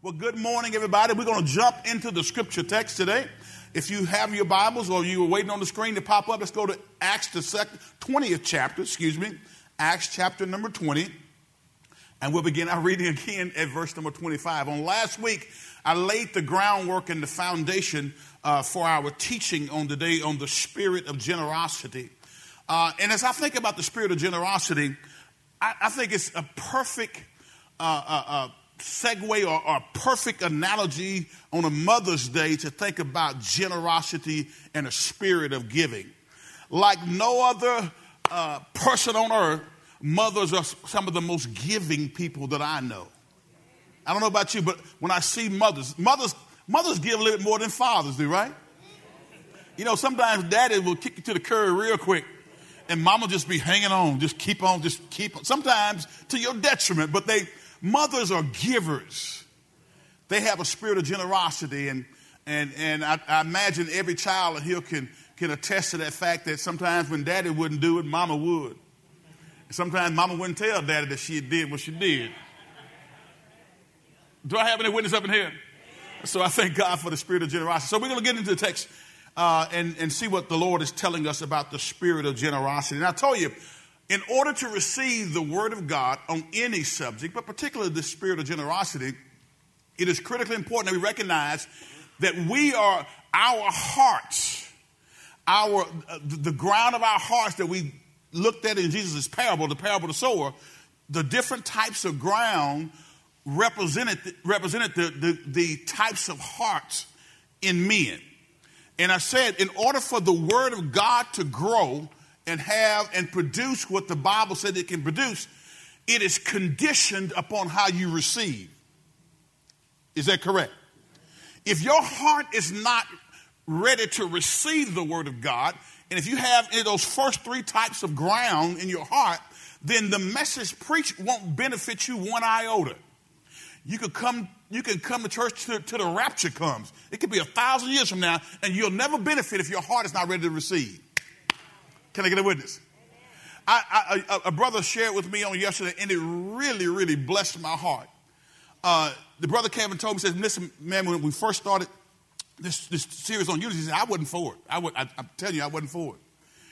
Well, good morning, everybody. We're going to jump into the scripture text today. If you have your Bibles or you were waiting on the screen to pop up, let's go to Acts, the second, 20th chapter, excuse me, Acts chapter number 20. And we'll begin our reading again at verse number 25. On last week, I laid the groundwork and the foundation uh, for our teaching on today on the spirit of generosity. Uh, and as I think about the spirit of generosity, I, I think it's a perfect uh, uh, uh segue or, or perfect analogy on a Mother's Day to think about generosity and a spirit of giving. Like no other uh, person on earth, mothers are some of the most giving people that I know. I don't know about you, but when I see mothers, mothers, mothers give a little bit more than fathers do, right? You know, sometimes daddy will kick you to the curb real quick, and mama just be hanging on, just keep on, just keep on. Sometimes to your detriment, but they Mothers are givers. They have a spirit of generosity, and, and, and I, I imagine every child here can, can attest to that fact that sometimes when daddy wouldn't do it, mama would. Sometimes mama wouldn't tell daddy that she did what she did. Do I have any witness up in here? So I thank God for the spirit of generosity. So we're going to get into the text uh, and, and see what the Lord is telling us about the spirit of generosity. And I told you, in order to receive the Word of God on any subject, but particularly the spirit of generosity, it is critically important that we recognize that we are our hearts, our uh, the ground of our hearts that we looked at in Jesus' parable, the parable of the sower, the different types of ground represented represented the, the, the types of hearts in men. And I said, in order for the Word of God to grow, and have and produce what the Bible said it can produce, it is conditioned upon how you receive. Is that correct? If your heart is not ready to receive the Word of God, and if you have those first three types of ground in your heart, then the message preached won't benefit you one iota. You could come, you can come to church till, till the rapture comes. It could be a thousand years from now, and you'll never benefit if your heart is not ready to receive. Can I get a witness? I, I, a, brother shared with me on yesterday, and it really, really blessed my heart. Uh, the brother Kevin told me, says, listen, man, when we first started this, this series on unity, he said, I wasn't for it. I would, I, I'm telling you, I wasn't for it.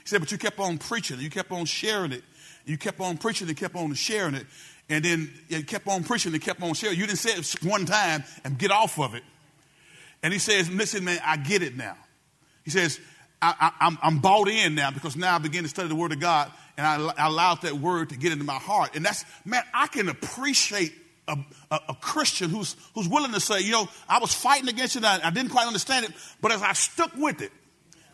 He said, but you kept on preaching, you kept on sharing it. You kept on preaching and kept on sharing it. And then you kept on preaching and kept on sharing. You didn't say it one time and get off of it. And he says, listen, man, I get it now. He says, I, am I'm bought in now because now I begin to study the Word of God and I, I allowed that Word to get into my heart. And that's, man, I can appreciate a, a, a, Christian who's, who's willing to say, you know, I was fighting against it, I, I didn't quite understand it, but as I stuck with it,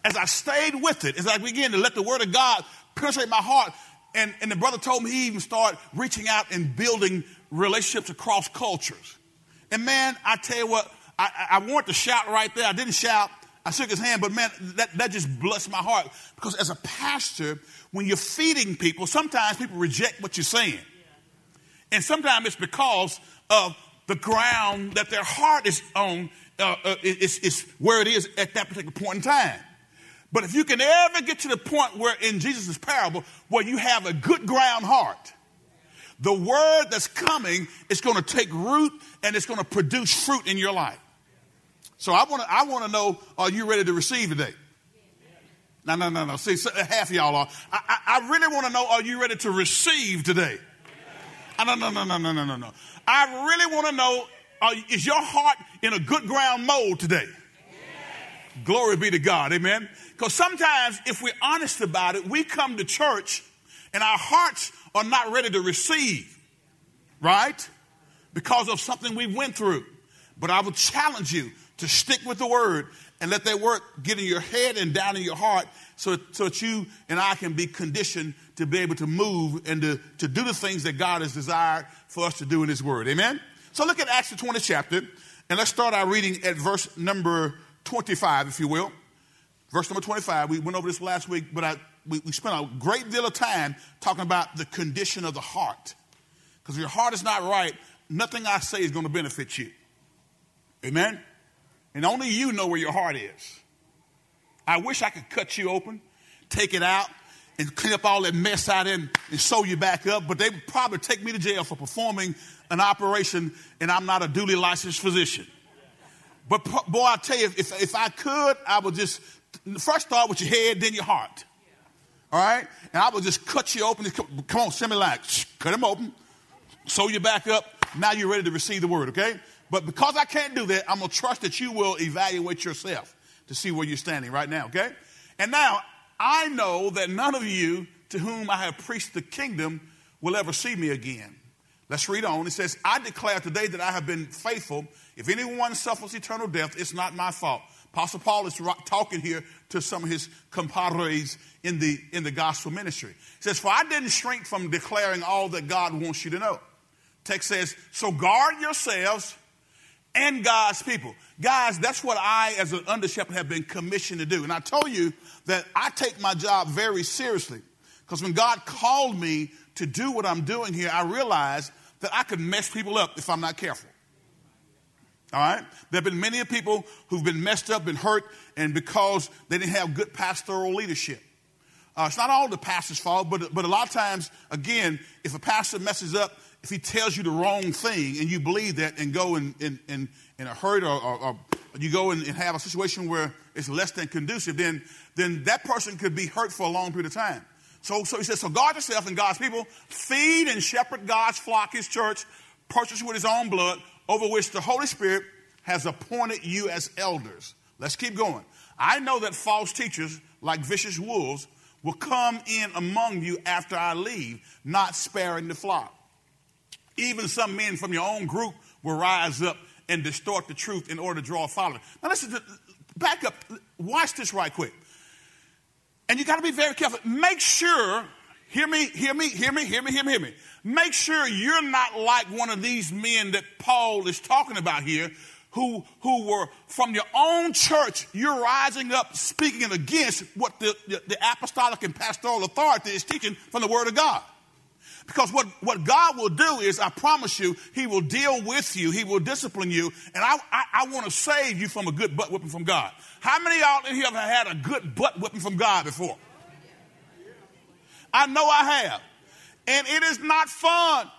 as I stayed with it, as I began to let the Word of God penetrate my heart, and, and the brother told me he even started reaching out and building relationships across cultures. And man, I tell you what, I, I wanted to shout right there. I didn't shout. I shook his hand, but man, that, that just blessed my heart. Because as a pastor, when you're feeding people, sometimes people reject what you're saying. And sometimes it's because of the ground that their heart is on, uh, uh, is, is where it is at that particular point in time. But if you can ever get to the point where in Jesus' parable, where you have a good ground heart, the word that's coming is going to take root and it's going to produce fruit in your life. So I want to I want to know: Are you ready to receive today? No, no, no, no. See, uh, half of y'all are. I, I, I really want to know: Are you ready to receive today? No, no, no, no, no, no, no, no. I really want to know: are, Is your heart in a good ground mold today? Glory be to God. Amen. Because sometimes, if we're honest about it, we come to church and our hearts are not ready to receive, right? Because of something we went through. But I would challenge you to stick with the word and let that word get in your head and down in your heart so, so that you and I can be conditioned to be able to move and to, to do the things that God has desired for us to do in His Word. Amen? So look at Acts the 20th chapter, and let's start our reading at verse number 25, if you will. Verse number 25. We went over this last week, but I, we, we spent a great deal of time talking about the condition of the heart. Because if your heart is not right, nothing I say is going to benefit you. Amen? And only you know where your heart is. I wish I could cut you open, take it out, and clean up all that mess out and, and sew you back up, but they would probably take me to jail for performing an operation and I'm not a duly licensed physician. But boy, I tell you, if, if I could, I would just first start with your head, then your heart. All right? And I would just cut you open. Come on, semi like, cut them open, sew you back up. Now you're ready to receive the word, okay? But because I can't do that, I'm going to trust that you will evaluate yourself to see where you're standing right now, okay? And now, I know that none of you to whom I have preached the kingdom will ever see me again. Let's read on. It says, I declare today that I have been faithful. If anyone suffers eternal death, it's not my fault. Apostle Paul is talking here to some of his compadres in the, in the gospel ministry. He says, For I didn't shrink from declaring all that God wants you to know. Text says, So guard yourselves and God's people. Guys, that's what I, as an under shepherd, have been commissioned to do. And I told you that I take my job very seriously. Because when God called me to do what I'm doing here, I realized that I could mess people up if I'm not careful. All right? There have been many people who've been messed up, been hurt, and because they didn't have good pastoral leadership. Uh, it's not all the pastor's fault, but, but a lot of times, again, if a pastor messes up, if he tells you the wrong thing and you believe that and go in, in, in, in a hurt or, or, or, you go and have a situation where it's less than conducive, then, then that person could be hurt for a long period of time. So, so he says, so guard yourself and God's people, feed and shepherd God's flock, his church, purchased with his own blood, over which the Holy Spirit has appointed you as elders. Let's keep going. I know that false teachers, like vicious wolves, will come in among you after I leave, not sparing the flock. Even some men from your own group will rise up and distort the truth in order to draw a following. Now, listen, back up. Watch this right quick. And you got to be very careful. Make sure, hear me, hear me, hear me, hear me, hear me, hear me. Make sure you're not like one of these men that Paul is talking about here who, who were from your own church, you're rising up speaking against what the, the, the, apostolic and pastoral authority is teaching from the Word of God. Because what, what God will do is, I promise you, He will deal with you, He will discipline you, and I, I, I want to save you from a good butt whipping from God. How many of y'all in here have had a good butt whipping from God before? I know I have. And it is not fun.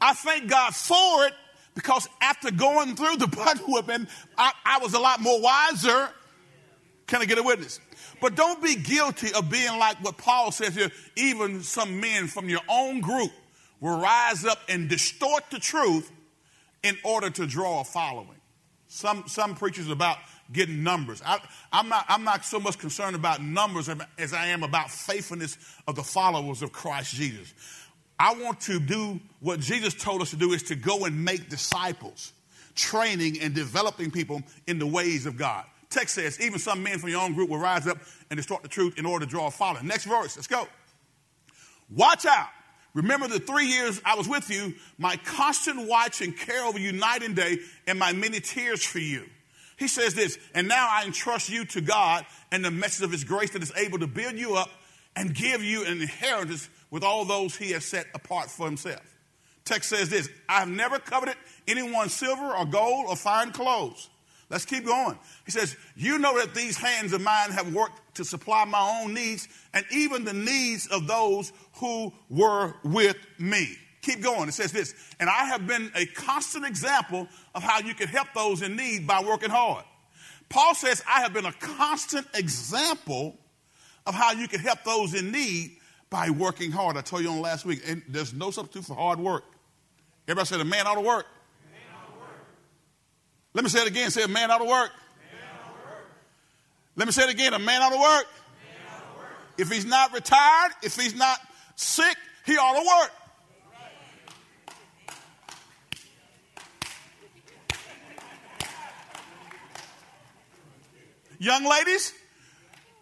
I thank God for it because after going through the butt whipping, I, I was a lot more wiser. Can I get a witness? But don't be guilty of being like what Paul says here. Even some men from your own group will rise up and distort the truth in order to draw a following. Some, some preachers about getting numbers. I, am not, I'm not so much concerned about numbers as I am about faithfulness of the followers of Christ Jesus. I want to do what Jesus told us to do is to go and make disciples, training and developing people in the ways of God. Text says, even some men from your own group will rise up and distort the truth in order to draw a following. Next verse, let's go. Watch out. Remember the three years I was with you, my constant watch and care over you night and day, and my many tears for you. He says this, and now I entrust you to God and the message of his grace that is able to build you up and give you an inheritance with all those he has set apart for himself. Text says this I have never coveted anyone's silver or gold or fine clothes. Let's keep going. He says, You know that these hands of mine have worked to supply my own needs and even the needs of those who were with me. Keep going. It says this, and I have been a constant example of how you can help those in need by working hard. Paul says, I have been a constant example of how you can help those in need by working hard. I told you on last week, and there's no substitute for hard work. Everybody said a man ought to work. Let me say it again. Say a man ought to work. Let me say it again. A man ought to work. If he's not retired, if he's not sick, he ought to work. Young ladies,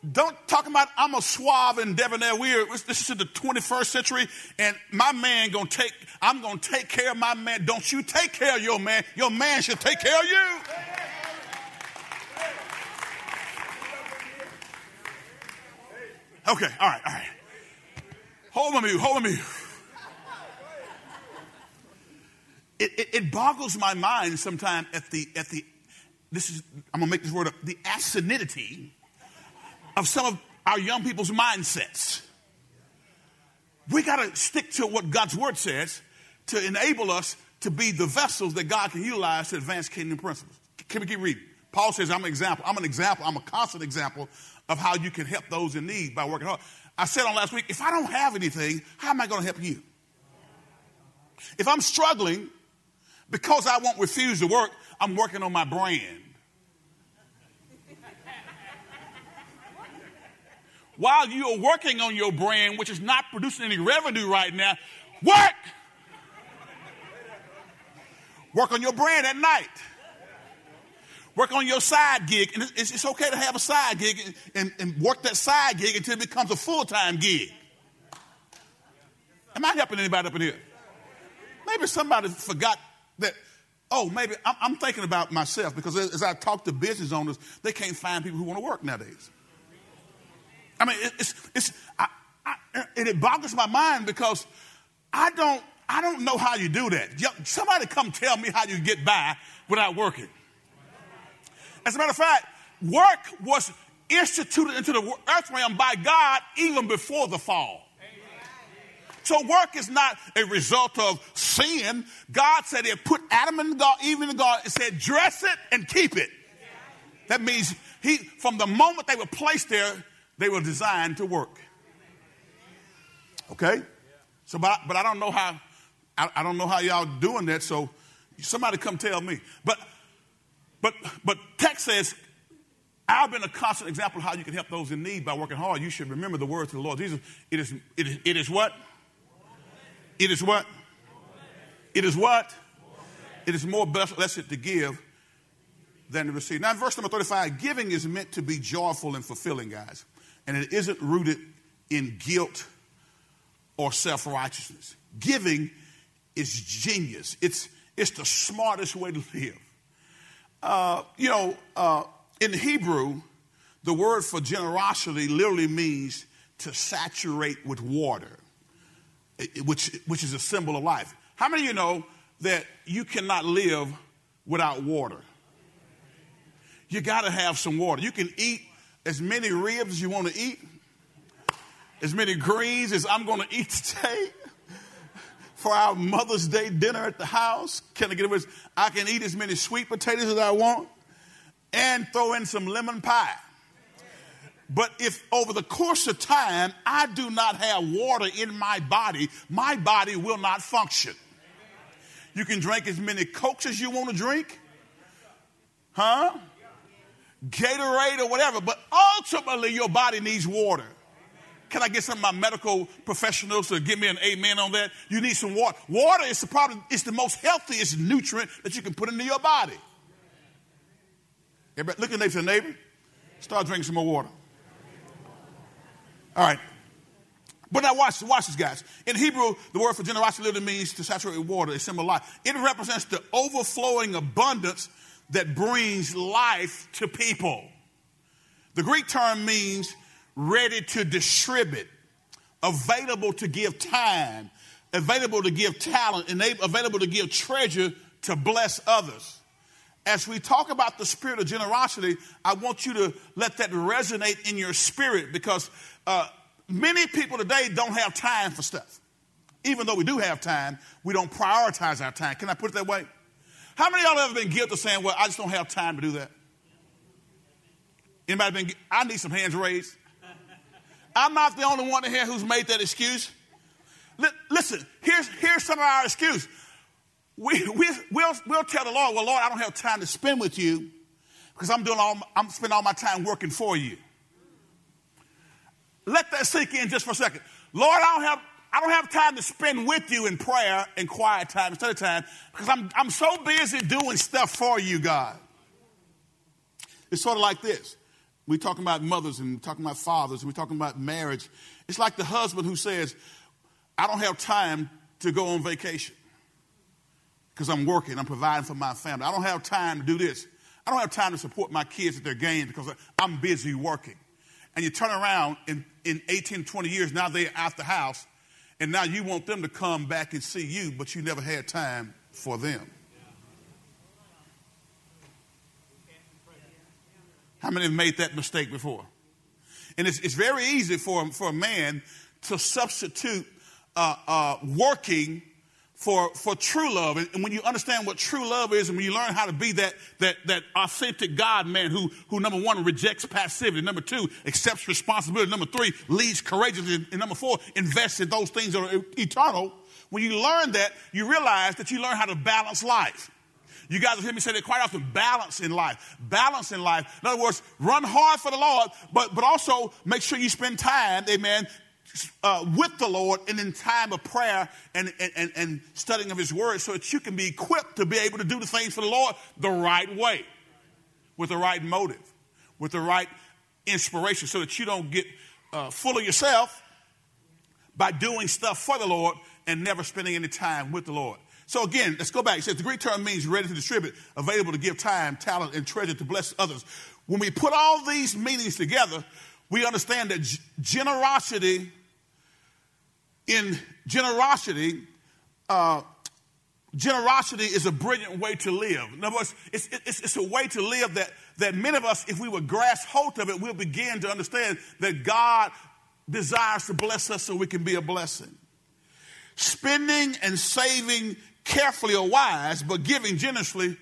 don't talk about I'm a suave and debonair. We're this is the 21st century, and my man gonna take. I'm gonna take care of my man. Don't you take care of your man? Your man should take care of you. Okay, all right, all right. Hold on me, hold on me. It, it, it boggles my mind sometimes at the at the. This is I'm gonna make this word up. The acidity of some of our young people's mindsets. We got to stick to what God's word says to enable us to be the vessels that God can utilize to advance kingdom principles. Can we keep reading? Paul says, I'm an example. I'm an example. I'm a constant example of how you can help those in need by working hard. I said on last week, if I don't have anything, how am I going to help you? If I'm struggling because I won't refuse to work, I'm working on my brand. While you are working on your brand, which is not producing any revenue right now, work. Work on your brand at night. Work on your side gig. And it's, it's okay to have a side gig and, and, and work that side gig until it becomes a full time gig. Am I helping anybody up in here? Maybe somebody forgot that, oh, maybe I'm, I'm thinking about myself because as, as I talk to business owners, they can't find people who want to work nowadays. I mean, it's, it's, I, I, and it boggles my mind because I don't, I don't know how you do that. Somebody come tell me how you get by without working. As a matter of fact, work was instituted into the earth realm by God even before the fall. So work is not a result of sin. God said He put Adam and God, Eve in the garden, and said, dress it and keep it. That means he, from the moment they were placed there, they were designed to work. Okay? So, but, but I don't know how, I, I don't know how y'all doing that. So somebody come tell me. But, but, but text says, I've been a constant example of how you can help those in need by working hard. You should remember the words of the Lord Jesus. It is, it is, it is what? It is what? It is what? It is more blessed to give than to receive. Now, verse number 35, giving is meant to be joyful and fulfilling, guys. And it isn't rooted in guilt or self righteousness. Giving is genius, it's, it's the smartest way to live. Uh, you know, uh, in Hebrew, the word for generosity literally means to saturate with water which, which is a symbol of life. How many of you know that you cannot live without water? You got to have some water. You can eat as many ribs as you want to eat, as many greens as I'm going to eat today for our Mother's Day dinner at the house. Can I get away? I can eat as many sweet potatoes as I want and throw in some lemon pie. But if over the course of time I do not have water in my body, my body will not function. You can drink as many Cokes as you want to drink, huh? Gatorade or whatever, but ultimately your body needs water. Can I get some of my medical professionals to give me an amen on that? You need some water. Water is the problem, it's the most healthiest nutrient that you can put into your body. Everybody, look at your neighbor. Start drinking some more water. All right. But now watch, watch this, guys. In Hebrew, the word for generosity literally means to saturate with water, a symbol. It represents the overflowing abundance that brings life to people. The Greek term means ready to distribute, available to give time, available to give talent, available to give treasure to bless others. As we talk about the spirit of generosity, I want you to let that resonate in your spirit because uh, many people today don't have time for stuff. Even though we do have time, we don't prioritize our time. Can I put it that way? How many of y'all ever been guilty of saying, well, I just don't have time to do that? Anybody been, I need some hands raised. I'm not the only one in here who's made that excuse. Listen, here's, here's some of our excuse. We, we, we'll, we'll tell the Lord, well, Lord, I don't have time to spend with you because I'm doing all, I'm spending all my time working for you. Let that sink in just for a second. Lord, I don't have I don't have time to spend with you in prayer and quiet time, study time, because I'm, I'm so busy doing stuff for you, God. It's sort of like this. We're talking about mothers and we're talking about fathers and we're talking about marriage. It's like the husband who says, I don't have time to go on vacation because I'm working, I'm providing for my family. I don't have time to do this. I don't have time to support my kids at their games because I'm busy working and you turn around in, in 18, 20 years, now they're out the house, and now you want them to come back and see you, but you never had time for them. How many have made that mistake before? And it's, it's very easy for, for a man to substitute uh, uh, working for, for true love. And, when you understand what true love is, and when you learn how to be that, that, that authentic God man who, who, number one, rejects passivity, number two, accepts responsibility, number three, leads courageously, and number four, invests in those things that are eternal. When you learn that, you realize that you learn how to balance life. You guys hear me say that quite often balance in life. Balance in life. In other words, run hard for the Lord, but, but also make sure you spend time, amen, uh, with the Lord and in time of prayer and, and, and studying of His Word so that you can be equipped to be able to do the things for the Lord the right way, with the right motive, with the right inspiration, so that you don't get uh, full of yourself by doing stuff for the Lord and never spending any time with the Lord. So again, let's go back. It says the Greek term means ready to distribute, available to give time, talent, and treasure to bless others. When we put all these meanings together, we understand that generosity in generosity, uh, generosity is a brilliant way to live. In other words, it's, it's, it's, a way to live that, that many of us, if we would grasp hold of it, we'll begin to understand that God desires to bless us so we can be a blessing. Spending and saving carefully or wise, but giving generously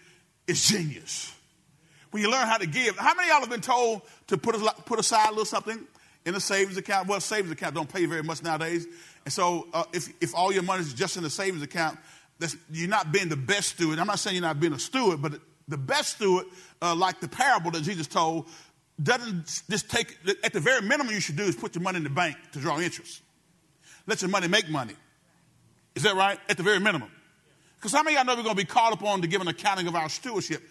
is genius. When you learn how to give, how many of y'all have been told to put, put aside a little something in a savings account? Well, savings account don't pay very much nowadays. And so uh, if, if all your money is just in the savings account, you're not being the best steward. I'm not saying you're not being a steward, but the best steward, uh, like the parable that Jesus told, doesn't just take, at the very minimum you should do is put your money in the bank to draw interest. Let your money make money. Is that right? At the very minimum. Because how many of y'all know we're going to be called upon to give an accounting of our stewardship?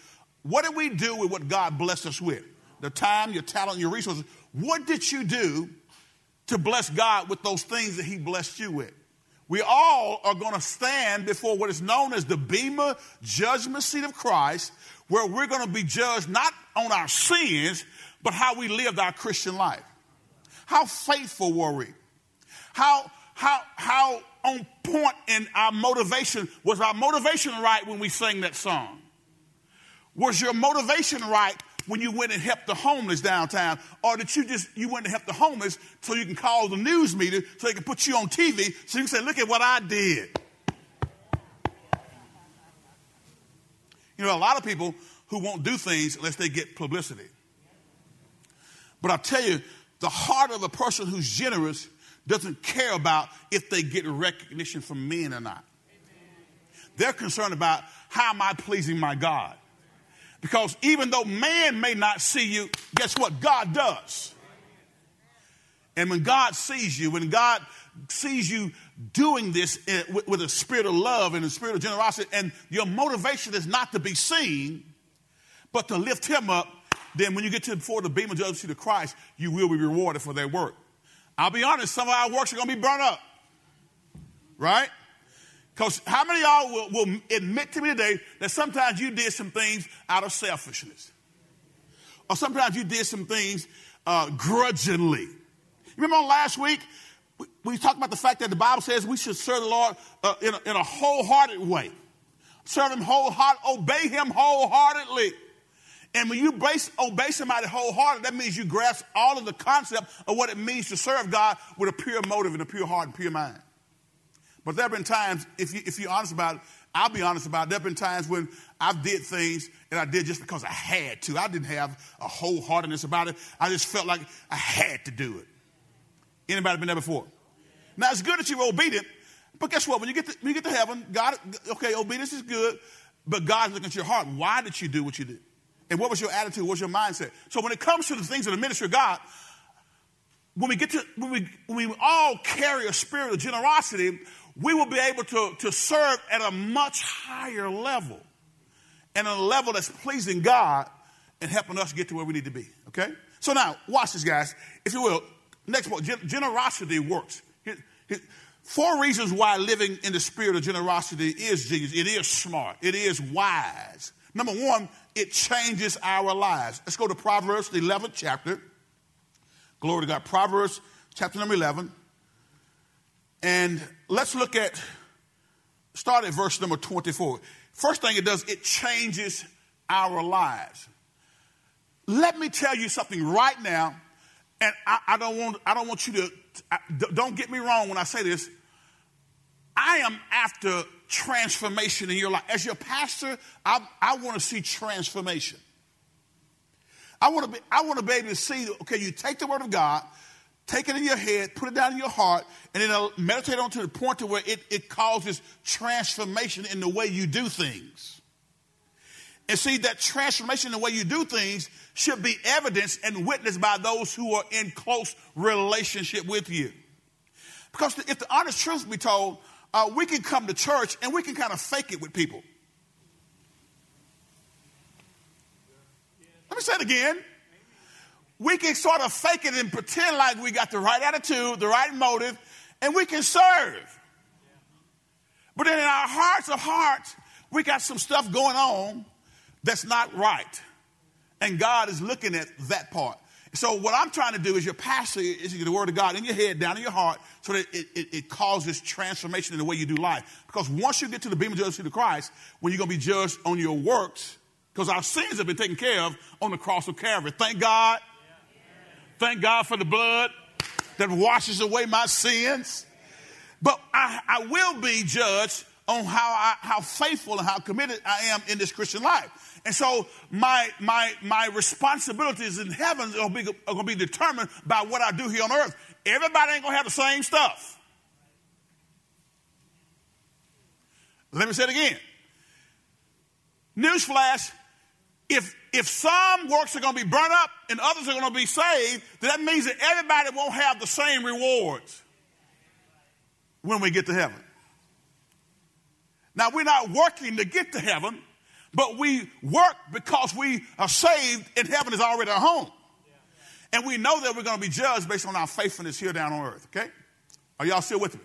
What did we do with what God blessed us with? The time, your talent, your resources. What did you do to bless God with those things that He blessed you with. We all are going to stand before what is known as the Bema judgment seat of Christ, where we're going to be judged not on our sins, but how we lived our Christian life. How faithful were we? How, how, how on point in our motivation? Was our motivation right when we sang that song? Was your motivation right when you went and helped the homeless downtown, or that you just you went and help the homeless so you can call the news media so they can put you on TV so you can say, "Look at what I did." You know, a lot of people who won't do things unless they get publicity. But I tell you, the heart of a person who's generous doesn't care about if they get recognition from men or not. They're concerned about how am I pleasing my God. Because even though man may not see you, guess what? God does. And when God sees you, when God sees you doing this with a spirit of love and a spirit of generosity, and your motivation is not to be seen, but to lift him up, then when you get to before the Bema judgment of Christ, you will be rewarded for their work. I'll be honest, some of our works are going to be burned up. Right? Because how many of y'all will, will admit to me today that sometimes you did some things out of selfishness? Or sometimes you did some things uh, grudgingly. Remember last week, we, we, talked about the fact that the Bible says we should serve the Lord uh, in, a, in a wholehearted way. Serve Him wholeheartedly, obey Him wholeheartedly. And when you base, obey somebody wholeheartedly, that means you grasp all of the concept of what it means to serve God with a pure motive and a pure heart and pure mind. But there have been times, if, you, if you're honest about it, I'll be honest about it. There have been times when I did things and I did just because I had to. I didn't have a wholeheartedness about it. I just felt like I had to do it. Anybody been there before? Now it's good that you were obedient, but guess what? When you get to, when you get to heaven, God, okay, obedience is good, but God's looking at your heart. Why did you do what you did? And what was your attitude? What was your mindset? So when it comes to the things of the ministry of God, when we get to when we when we all carry a spirit of generosity, we will be able to, to serve at a much higher level and a level that's pleasing God and helping us get to where we need to be. Okay? So now, watch this, guys. If you will, next point generosity works. Here, here, four reasons why living in the spirit of generosity is genius. It is smart, it is wise. Number one, it changes our lives. Let's go to Proverbs, the 11th chapter. Glory to God. Proverbs, chapter number 11. And let's look at, start at verse number 24. First thing it does, it changes our lives. Let me tell you something right now. And I, I don't want I don't want you to I, don't get me wrong when I say this. I am after transformation in your life. As your pastor, I, I want to see transformation. I want to be I want to be able to see, okay, you take the word of God, take it in your head, put it down in your heart, and then meditate on to the point to where it, it causes transformation in the way you do things. And see that transformation in the way you do things should be evidenced and witnessed by those who are in close relationship with you. Because if the honest truth be told, uh, we can come to church and we can kind of fake it with people. Let me say it again. We can sort of fake it and pretend like we got the right attitude, the right motive, and we can serve. But then in our hearts of hearts, we got some stuff going on that's not right. And God is looking at that part. So what I'm trying to do is your pastor is the word of God in your head, down in your heart, so that it, it, it causes transformation in the way you do life. Because once you get to the Bema judgment of Christ, when you're going to be judged on your works, because our sins have been taken care of on the cross of Calvary. Thank God. Thank God for the blood that washes away my sins. But I, I will be judged on how, I, how faithful and how committed I am in this Christian life. And so my, my, my responsibilities in heaven are going to be determined by what I do here on earth. Everybody ain't going to have the same stuff. Let me say it again. Newsflash, if, if some works are going to be burnt up and others are going to be saved, then that means that everybody won't have the same rewards when we get to heaven. Now, we're not working to get to heaven, but we work because we are saved and heaven is already our home. And we know that we're going to be judged based on our faithfulness here down on earth, okay? Are y'all still with me?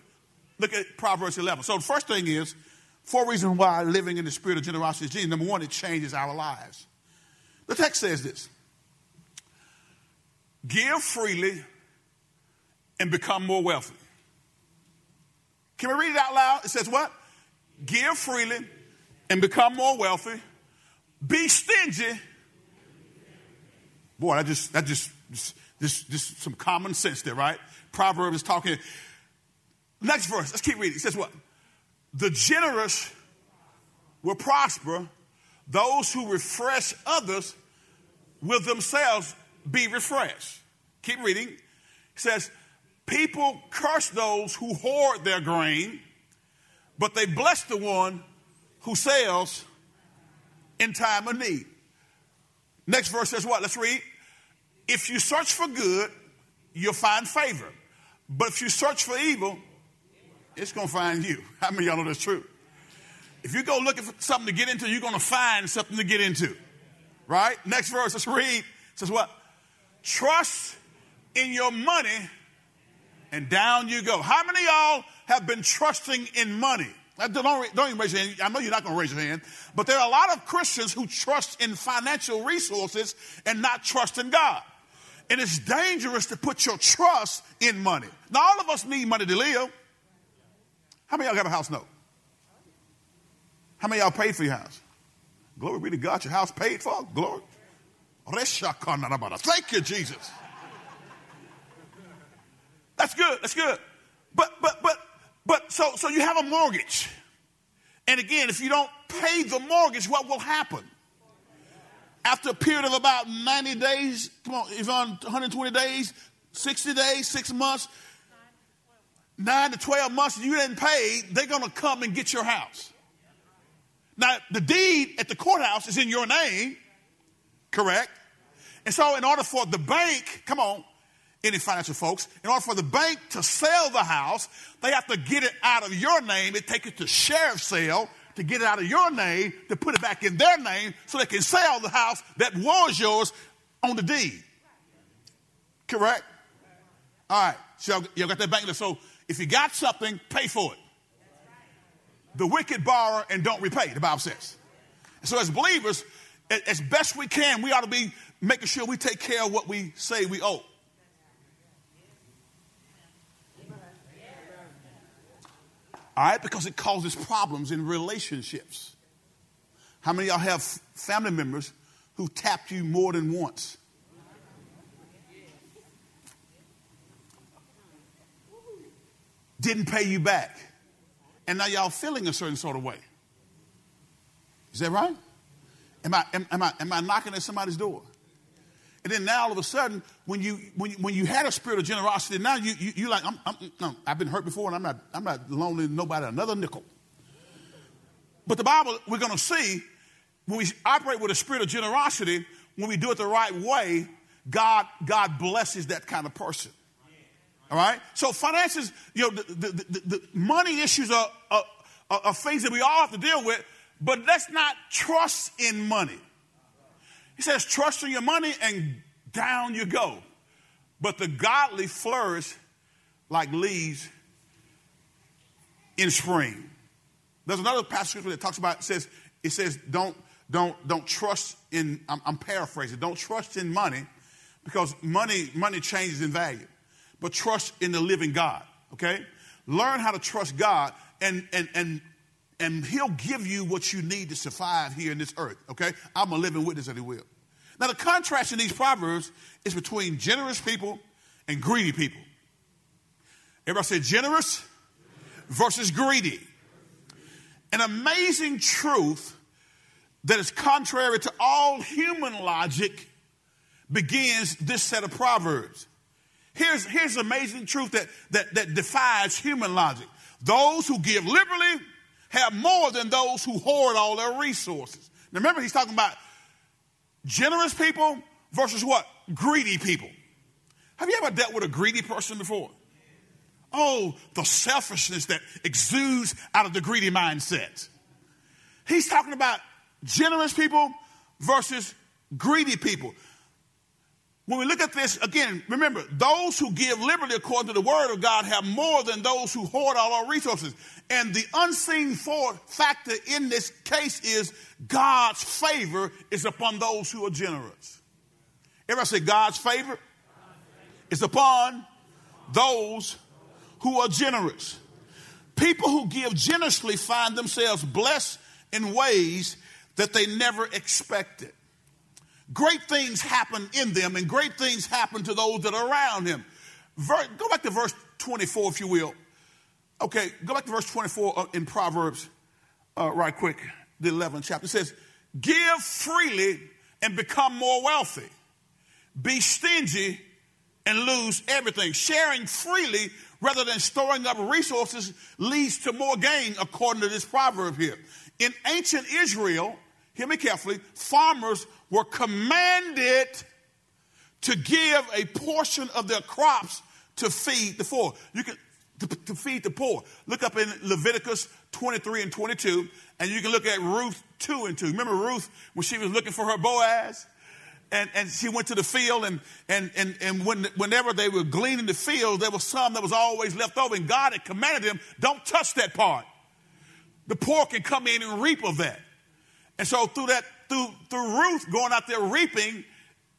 Look at Proverbs 11. So the first thing is, four reasons why living in the spirit of generosity is Jesus. Number one, it changes our lives. The text says this Give freely and become more wealthy. Can we read it out loud? It says what? give freely and become more wealthy. Be stingy. Boy, that just that just just, just, just some common sense there, right? Proverbs is talking. Next verse, let's keep reading. It says what? The generous will prosper. Those who refresh others will themselves be refreshed. Keep reading. It says, People curse those who hoard their grain but they bless the one who sells in time of need. Next verse says what? Let's read. If you search for good, you'll find favor. But if you search for evil, it's going to find you. How many of y'all know that's true? If you go looking for something to get into, you're going to find something to get into. Right? Next verse, let's read. It says what? Trust in your money and down you go. How many y'all have been trusting in money? Don't, don't even raise your hand. I know you're not going to raise your hand, but there are a lot of Christians who trust in financial resources and not trust in God. And it's dangerous to put your trust in money. Now, all of us need money to live. How many of y'all got a house note? How many y'all paid for your house? Glory be to God. Your house paid for? Glory. Thank you, Jesus. That's good. That's good. But but but but so so you have a mortgage. And again, if you don't pay the mortgage, what will happen? After a period of about 90 days, come on, on 120 days, 60 days, six months, nine to 12 months, you didn't pay, they're going to come and get your house. Now, the deed at the courthouse is in your name, correct? And so, in order for the bank, come on, any financial folks, in order for the bank to sell the house, they have to get it out of your name and take it to sheriff's sale to get it out of your name to put it back in their name so they can sell the house that was yours on the deed. Correct? All right. So you got that bank. So if you got something, pay for it the wicked borrow and don't repay, the Bible says. So as believers, as best we can, we ought to be making sure we take care of what we say we owe. All right, because it causes problems in relationships. How many y'all have family members who tapped you more than once? Didn't pay you back and now y'all feeling a certain sort of way. Is that right? Am I, am, am I, am I knocking at somebody's door? And then now all of a sudden, when you when you, when you had a spirit of generosity, now you you you like I'm, I'm no, I've been hurt before, and I'm not I'm not loaning nobody another nickel. But the Bible, we're going to see when we operate with a spirit of generosity, when we do it the right way, God God blesses that kind of person. All right. So finances, you know, the, the, the, the money issues are, are, are things that we all have to deal with, but let's not trust in money. He says, trust in your money and down you go. But the godly flourish like leaves in spring. There's another passage that talks about, it says, it says, don't, don't, don't trust in, I'm, I'm paraphrasing, don't trust in money because money, money changes in value. But trust in the living God, okay? Learn how to trust God and, and, and, and he'll give you what you need to survive here in this earth, okay? I'm a living witness that he will. Now, the contrast in these proverbs is between generous people and greedy people. Everybody say generous versus greedy. An amazing truth that is contrary to all human logic begins this set of proverbs. Here's, here's amazing truth that, that, that defies human logic. Those who give liberally have more than those who hoard all their resources. Now remember, he's talking about generous people versus what? Greedy people. Have you ever dealt with a greedy person before? Oh, the selfishness that exudes out of the greedy mindset. He's talking about generous people versus greedy people. When we look at this, again, remember, those who give liberally according to the word of God have more than those who hoard all our resources. And the unseen factor in this case is God's favor is upon those who are generous. Everybody say, God's favor is upon those who are generous. People who give generously find themselves blessed in ways that they never expected. Great things happen in them, and great things happen to those that are around him. Ver, go back to verse 24, if you will. Okay, go back to verse 24 uh, in Proverbs, uh, right quick, the 11th chapter. It says, Give freely and become more wealthy. Be stingy and lose everything. Sharing freely rather than storing up resources leads to more gain, according to this proverb here. In ancient Israel, hear me carefully, farmers were commanded to give a portion of their crops to feed the poor. You can to, to, feed the poor. Look up in Leviticus 23 and 22, and you can look at Ruth 2 and 2. Remember Ruth when she was looking for her Boaz? And, and she went to the field, and, and, and, and when, whenever they were gleaning the field, there was some that was always left over, and God had commanded them, don't touch that part. The poor can come in and reap of that. And so through that, through, through Ruth going out there reaping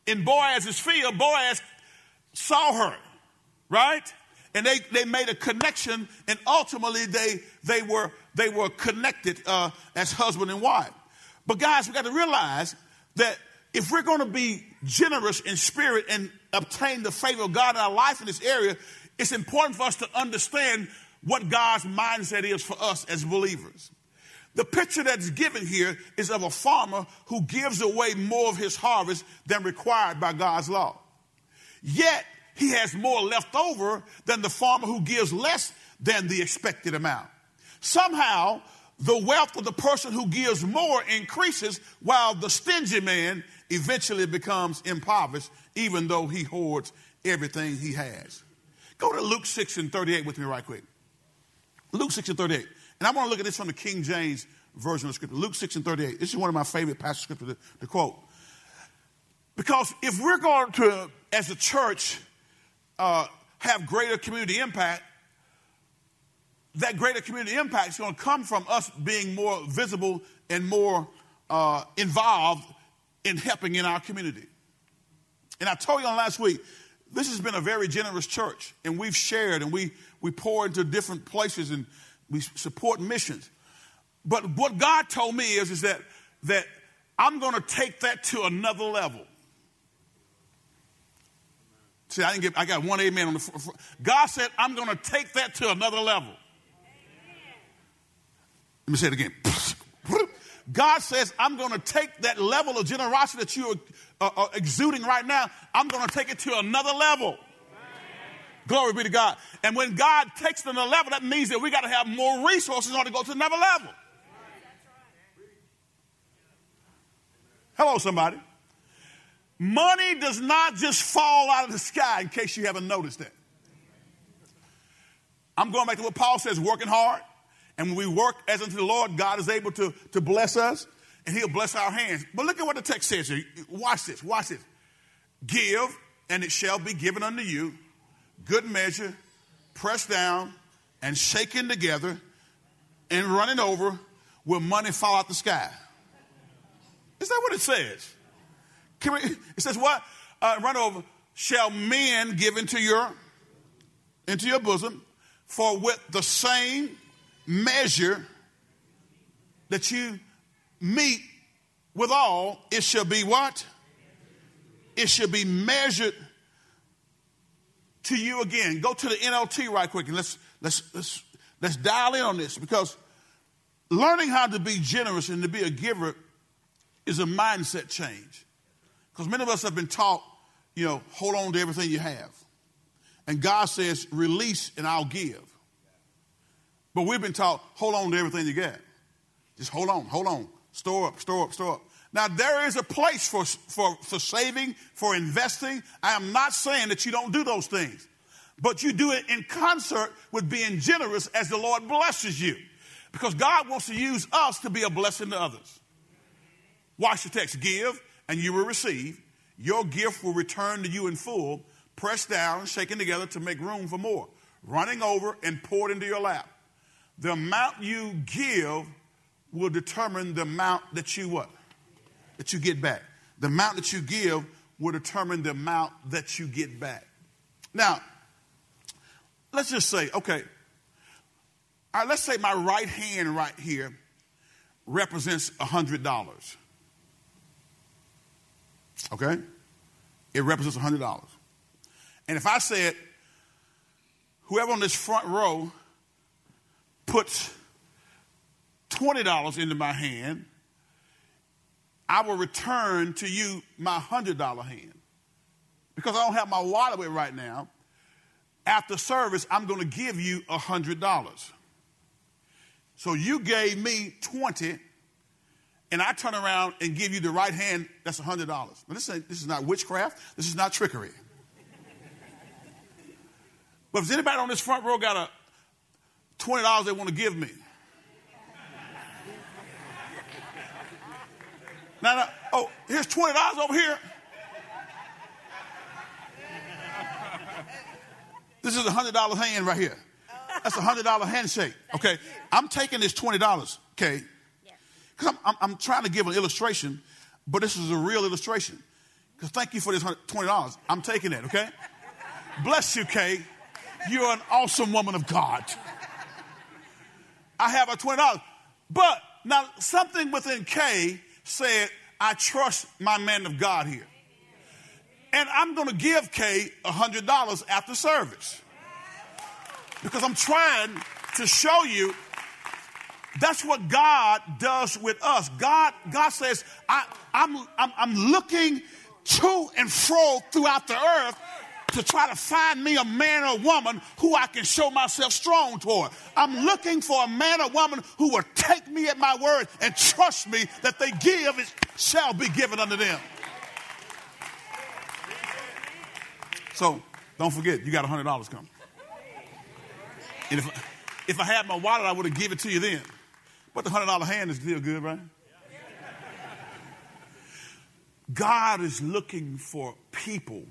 in Boaz's field, Boaz saw her, right? And they, they made a connection, and ultimately they, they, were, they were connected uh, as husband and wife. But guys, we got to realize that if we're going to be generous in spirit and obtain the favor of God in our life in this area, it's important for us to understand what God's mindset is for us as believers. The picture that's given here is of a farmer who gives away more of his harvest than required by God's law. Yet, he has more left over than the farmer who gives less than the expected amount. Somehow, the wealth of the person who gives more increases while the stingy man eventually becomes impoverished, even though he hoards everything he has. Go to Luke 6 and 38 with me, right quick. Luke 6 and 38. And I want to look at this from the King James Version of Scripture. Luke 6 and 38. This is one of my favorite passages of Scripture to, to quote. Because if we're going to, as a church, uh, have greater community impact, that greater community impact is going to come from us being more visible and more uh, involved in helping in our community. And I told you on last week, this has been a very generous church, and we've shared and we, we pour into different places and we support missions. But what God told me is, is that, that I'm going to take that to another level. See, I didn't get, I got one amen on the front. God said, I'm going to take that to another level. Let me say it again. God says, I'm going to take that level of generosity that you're uh, uh, exuding right now, I'm going to take it to another level. Glory be to God. And when God takes to another level, that means that we got to have more resources in order to go to another level. Hello, somebody. Money does not just fall out of the sky, in case you haven't noticed that. I'm going back to what Paul says working hard. And when we work as unto the Lord, God is able to, to bless us and He'll bless our hands. But look at what the text says here. Watch this, watch this. Give, and it shall be given unto you. Good measure, pressed down, and shaken together, and running over, will money fall out the sky. Is that what it says? We, it says what? Uh, run over. Shall men give into your into your bosom, for with the same measure that you meet withal, it shall be what? It shall be measured to you again. Go to the NLT right quick and let's let's let's let's dial in on this because learning how to be generous and to be a giver is a mindset change. Because many of us have been taught, you know, hold on to everything you have. And God says, release and I'll give. But we've been taught, hold on to everything you got. Just hold on, hold on. Store up, store up, store up. Now, there is a place for, for, for saving, for investing. I am not saying that you don't do those things, but you do it in concert with being generous as the Lord blesses you. Because God wants to use us to be a blessing to others. Watch the text. Give, and you will receive. Your gift will return to you in full, pressed down, shaken together to make room for more, running over and poured into your lap. The amount you give will determine the amount that you what? That you get back. The amount that you give will determine the amount that you get back. Now, let's just say, okay, all right, let's say my right hand right here represents $100. Okay? It represents $100. And if I said, whoever on this front row puts $20 into my hand, I will return to you my $100 hand. Because I don't have my wallet with right now. After service, I'm going to give you $100. So you gave me 20 and I turn around and give you the right hand, that's $100. Now, this, this is not witchcraft, this is not trickery. but if anybody on this front row got a $20 they want to give me, now, now oh, here's $20 over here. This is a $100 hand right here. That's a $100 handshake. Okay. I'm taking this $20. Okay. Because I'm, I'm, I'm, trying to give an illustration, but this is a real illustration. Because thank you for this $20. I'm taking it, okay? Bless you, Kay. You're an awesome woman of God. I have a $20. But now something within Kay said, I trust my man of God here. And I'm going to give Kay $100 after service. Because I'm trying to show you that's what God does with us. God, God says, I, I'm, I'm, I'm looking to and fro throughout the earth to try to find me a man or woman who I can show myself strong toward. I'm looking for a man or woman who will take me at my word and trust me that they give, it shall be given unto them. So don't forget, you got $100 coming. And if, if I had my wallet, I would have given it to you then. But the $100 hand is still good, right? God is looking for people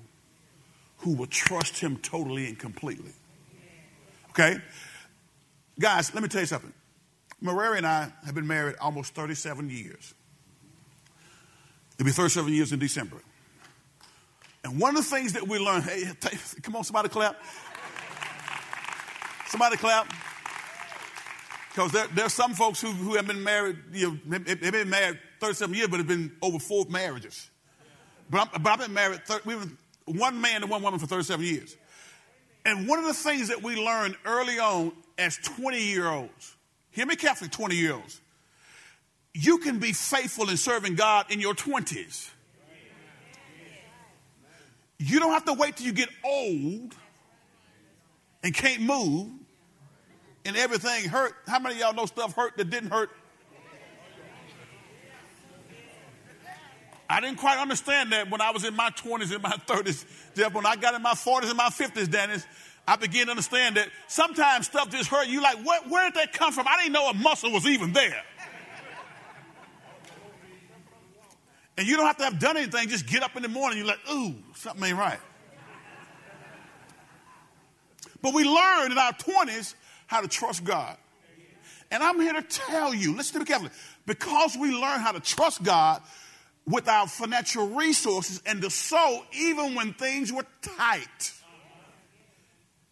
who will trust him totally and completely. Okay? Guys, let me tell you something. Maria and I have been married almost 37 years. It'll be 37 years in December. And one of the things that we learned, hey, come on, somebody clap. Somebody clap. Because there, there are some folks who, who have been married, you know, they've been married 37 years, but have been over four marriages. But, i have been married, 30, we've been one man and one woman for 37 years. And one of the things that we learned early on as 20 year olds, hear me carefully, 20 year olds, you can be faithful in serving God in your 20s. You don't have to wait till you get old and can't move and everything hurt. How many of y'all know stuff hurt that didn't hurt? I didn't quite understand that when I was in my 20s and my 30s. Jeff, when I got in my 40s and my 50s, Dennis, I began to understand that sometimes stuff just hurt. You like, where, where did that come from? I didn't know a muscle was even there. And you don't have to have done anything. Just get up in the morning. You're like, ooh, something ain't right. But we learned in our 20s how to trust God. And I'm here to tell you, listen to me carefully, because we learn how to trust God with our financial resources and to sow even when things were tight.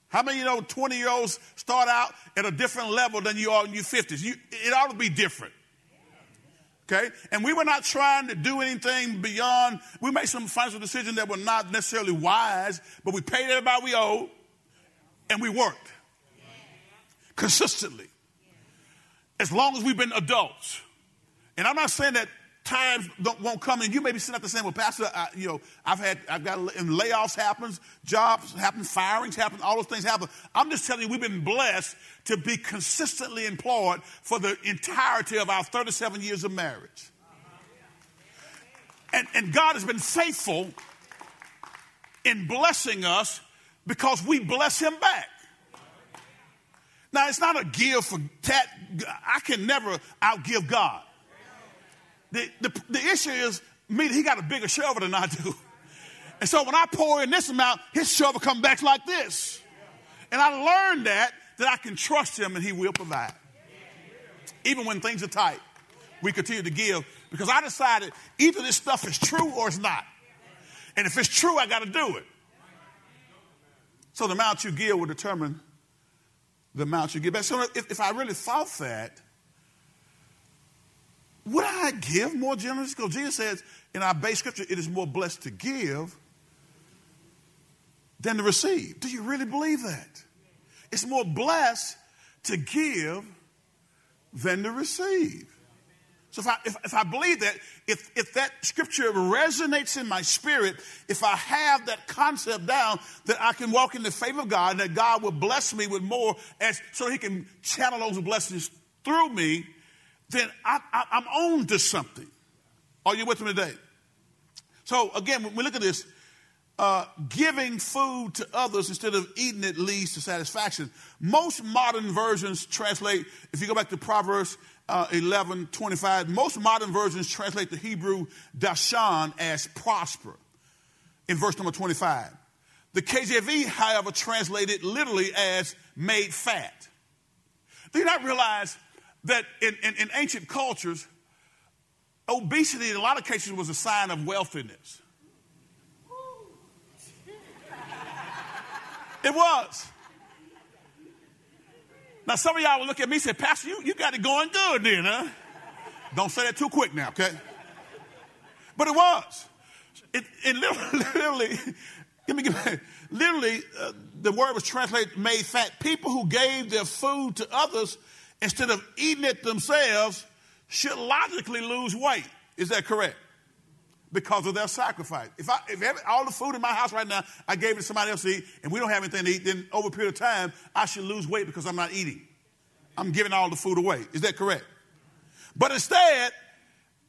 How many you know 20 year olds start out at a different level than you are in your 50s? You, it ought to be different. Okay? And we were not trying to do anything beyond, we made some financial decisions that were not necessarily wise, but we paid everybody we owed and we worked consistently. As long as we've been adults. And I'm not saying that times don't, won't come and you may be sitting at the same well pastor I, you know i've had i've got and layoffs happens jobs happen firings happen all those things happen. I'm just telling you we've been blessed to be consistently employed for the entirety of our 37 years of marriage. And, and god has been faithful in blessing us because we bless him back. Now it's not a give for that. i can never outgive god the, the, issue is me, he got a bigger shovel than I do. And so when I pour in this amount, his shovel comes back like this. And I learned that, that I can trust him and he will provide. Even when things are tight, we continue to give because I decided either this stuff is true or it's not. And if it's true, I got to do it. So the amount you give will determine the amount you give back. So if, if I really thought that, would I give more generously? Because Jesus says in our base scripture, it is more blessed to give than to receive. Do you really believe that? It's more blessed to give than to receive. So if I, if, if I believe that, if, if that scripture resonates in my spirit, if I have that concept down, that I can walk in the favor of God, and that God will bless me with more as so he can channel those blessings through me, then I, I'm on to something. Are you with me today? So again, when we look at this, uh, giving food to others instead of eating it leads to satisfaction. Most modern versions translate, if you go back to Proverbs uh, 11 25, most modern versions translate the Hebrew dashan as prosper in verse number 25. The KJV, however, translated literally as made fat. Do you not realize that in, in, in ancient cultures, obesity in a lot of cases was a sign of wealthiness. It was. Now, some of y'all will look at me and say, Pastor, you, you got it going good then, huh? Don't say that too quick now, okay? But it was. It, it literally, give me, me, literally, uh, the word was translated made fat. People who gave their food to others instead of eating it themselves, should logically lose weight. Is that correct? Because of their sacrifice. If, I, if every, all the food in my house right now, I gave it to somebody else to eat, and we don't have anything to eat, then over a period of time, I should lose weight because I'm not eating. I'm giving all the food away. Is that correct? But instead,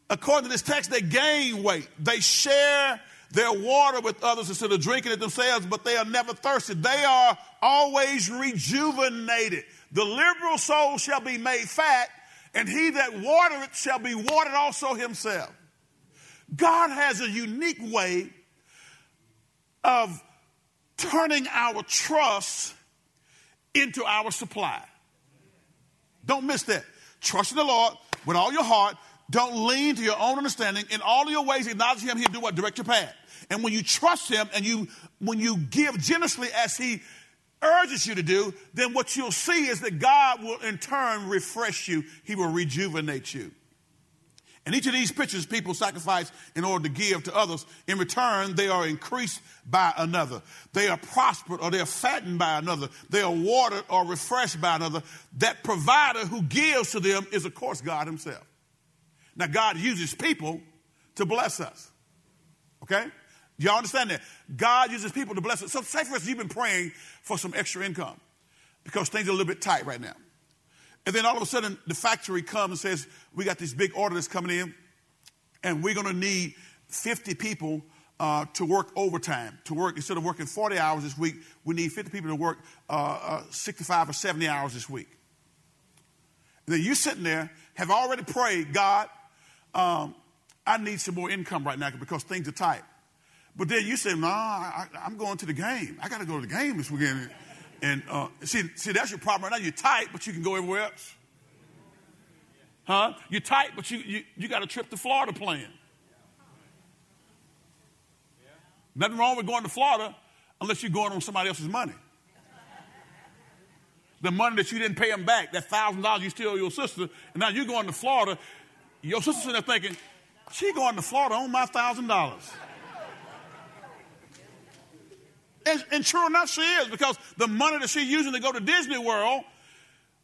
according to this text, they gain weight. They share their water with others instead of drinking it themselves, but they are never thirsty. They are always rejuvenated. The liberal soul shall be made fat, and he that watereth shall be watered also himself. God has a unique way of turning our trust into our supply. Don't miss that. Trust in the Lord with all your heart. Don't lean to your own understanding. In all your ways, acknowledge Him. He'll do what? Direct your path. And when you trust Him and you, when you give generously as He urges you to do, then what you'll see is that God will in turn refresh you. He will rejuvenate you. And each of these pictures people sacrifice in order to give to others. In return, they are increased by another. They are prospered or they are fattened by another. They are watered or refreshed by another. That provider who gives to them is, of course, God Himself. Now, God uses people to bless us. Okay? Y'all understand that? God uses people to bless us. So, say for instance, you've been praying for some extra income because things are a little bit tight right now. And then all of a sudden, the factory comes and says, We got this big order that's coming in, and we're going to need 50 people uh, to work overtime. To work, instead of working 40 hours this week, we need 50 people to work uh, uh, 65 or 70 hours this week. And then you sitting there, have already prayed, God, um, I need some more income right now because things are tight. But then you say, nah, I, am going to the game. I got to go to the game this weekend. And uh, see, see, that's your problem right now. You're tight, but you can go everywhere else. Huh? You're tight, but you, you, you got a trip to Florida planned. Nothing wrong with going to Florida unless you're going on somebody else's money. The money that you didn't pay them back, that $1,000 you stole your sister, and now you're going to Florida. Your sister's in there thinking, she going to Florida on my $1,000. And, and sure enough, she is, because the money that she's using to go to Disney World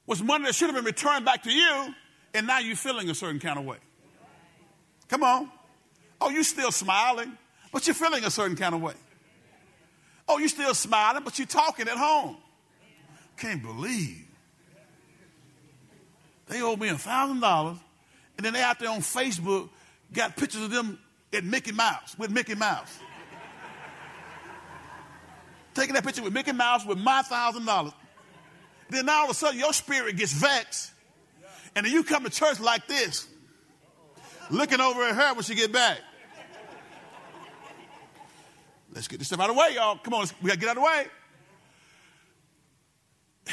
was money that should have been returned back to you, and now you're feeling a certain kind of way. Come on. Oh, you're still smiling, but you're feeling a certain kind of way. Oh, you're still smiling, but you're talking at home. Can't believe. They owe me a thousand dollars, and then they out there on Facebook got pictures of them at Mickey Mouse with Mickey Mouse taking that picture with Mickey Mouse with my thousand dollars. Then all of a sudden your spirit gets vexed. And then you come to church like this, looking over at her when she get back. Let's get this stuff out of the way, y'all. Come on, we gotta get out of the way.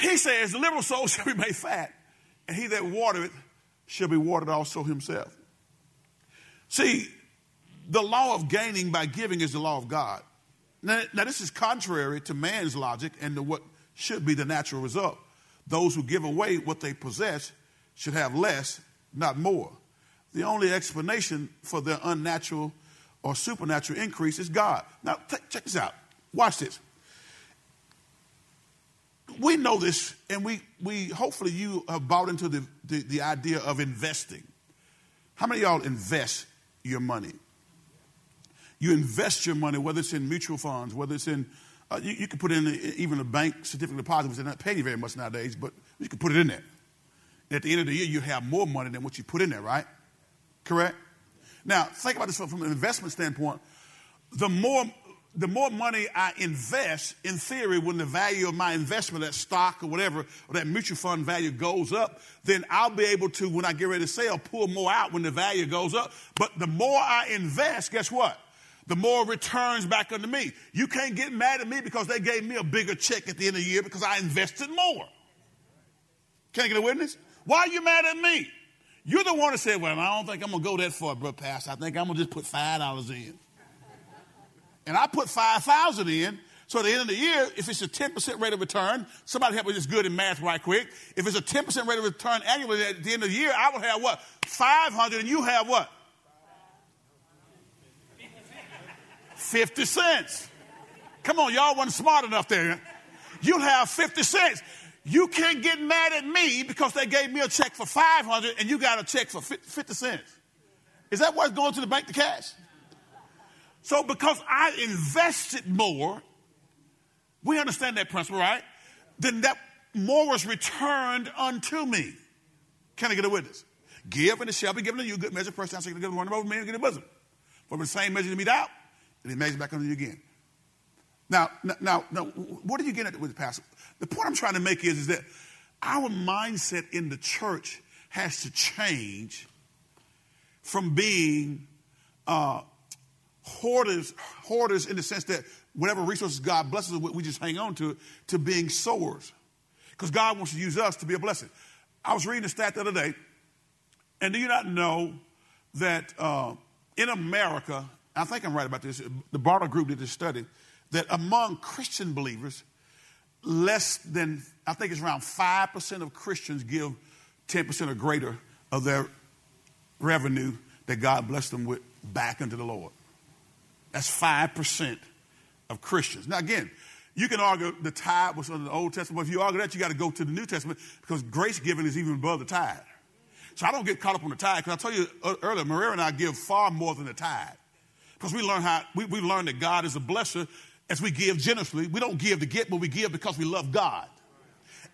He says, the liberal soul shall be made fat, and he that watereth shall be watered also himself. See, the law of gaining by giving is the law of God. Now, now, this is contrary to man's logic and to what should be the natural result. Those who give away what they possess should have less, not more. The only explanation for their unnatural or supernatural increase is God. Now, t- check this out. Watch this. We know this, and we, we hopefully you have bought into the, the, the idea of investing. How many y'all invest your money? You invest your money, whether it's in mutual funds, whether it's in, uh, you, you can put in a, even a bank certificate deposit, which they're not paying you very much nowadays, but you can put it in there. And at the end of the year, you have more money than what you put in there, right? Correct? Now, think about this from an investment standpoint. The more, the more money I invest, in theory, when the value of my investment, that stock or whatever, or that mutual fund value goes up, then I'll be able to, when I get ready to sell, pull more out when the value goes up. But the more I invest, guess what? The more returns back unto me. You can't get mad at me because they gave me a bigger check at the end of the year because I invested more. Can I get a witness? Why are you mad at me? You're the one that said, Well, I don't think I'm going to go that far, bro, Pastor. I think I'm going to just put $5 in. And I put 5000 in. So at the end of the year, if it's a 10% rate of return, somebody help me just good in math right quick. If it's a 10% rate of return annually at the end of the year, I will have what? 500 and you have what? 50 cents. Come on, y'all wasn't smart enough there. You'll have 50 cents. You can't get mad at me because they gave me a check for 500 and you got a check for 50 cents. Is that what's going to the bank to cash? So because I invested more, we understand that principle, right? Then that more was returned unto me. Can I get a witness? Give and it shall be given to you. Good measure, pressed down, can give one over me and get a bosom. For the same measure to meet out, and he makes back on you again. Now, now, now, what are you getting at with the pastor? The point I'm trying to make is, is that our mindset in the church has to change from being uh, hoarders, hoarders in the sense that whatever resources God blesses us with, we just hang on to it, to being sowers. Because God wants to use us to be a blessing. I was reading a stat the other day, and do you not know that uh, in America, I think I'm right about this. The Barna Group did this study that among Christian believers, less than, I think it's around 5% of Christians give 10% or greater of their revenue that God blessed them with back into the Lord. That's 5% of Christians. Now, again, you can argue the tithe was under the Old Testament, but if you argue that, you got to go to the New Testament because grace giving is even above the tithe. So I don't get caught up on the tithe because I told you uh, earlier, Maria and I give far more than the tithe because we learn how we, we learn that God is a blesser as we give generously. We don't give to get, but we give because we love God,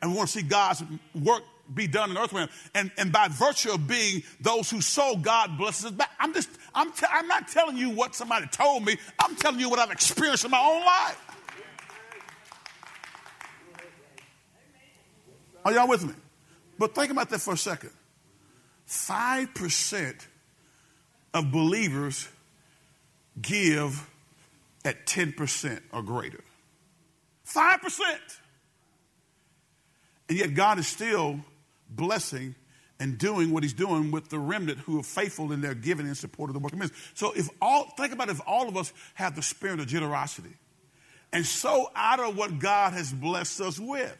and we want to see God's work be done in earth realm. And, and by virtue of being those who sow, God blesses us back. I'm just, I'm, I'm not telling you what somebody told me. I'm telling you what I've experienced in my own life. Are y'all with me? But think about that for a second. 5% of believers give at 10% or greater. 5%. And yet God is still blessing and doing what he's doing with the remnant who are faithful in their giving and support of the work of ministry. So if all think about if all of us have the spirit of generosity and so out of what God has blessed us with.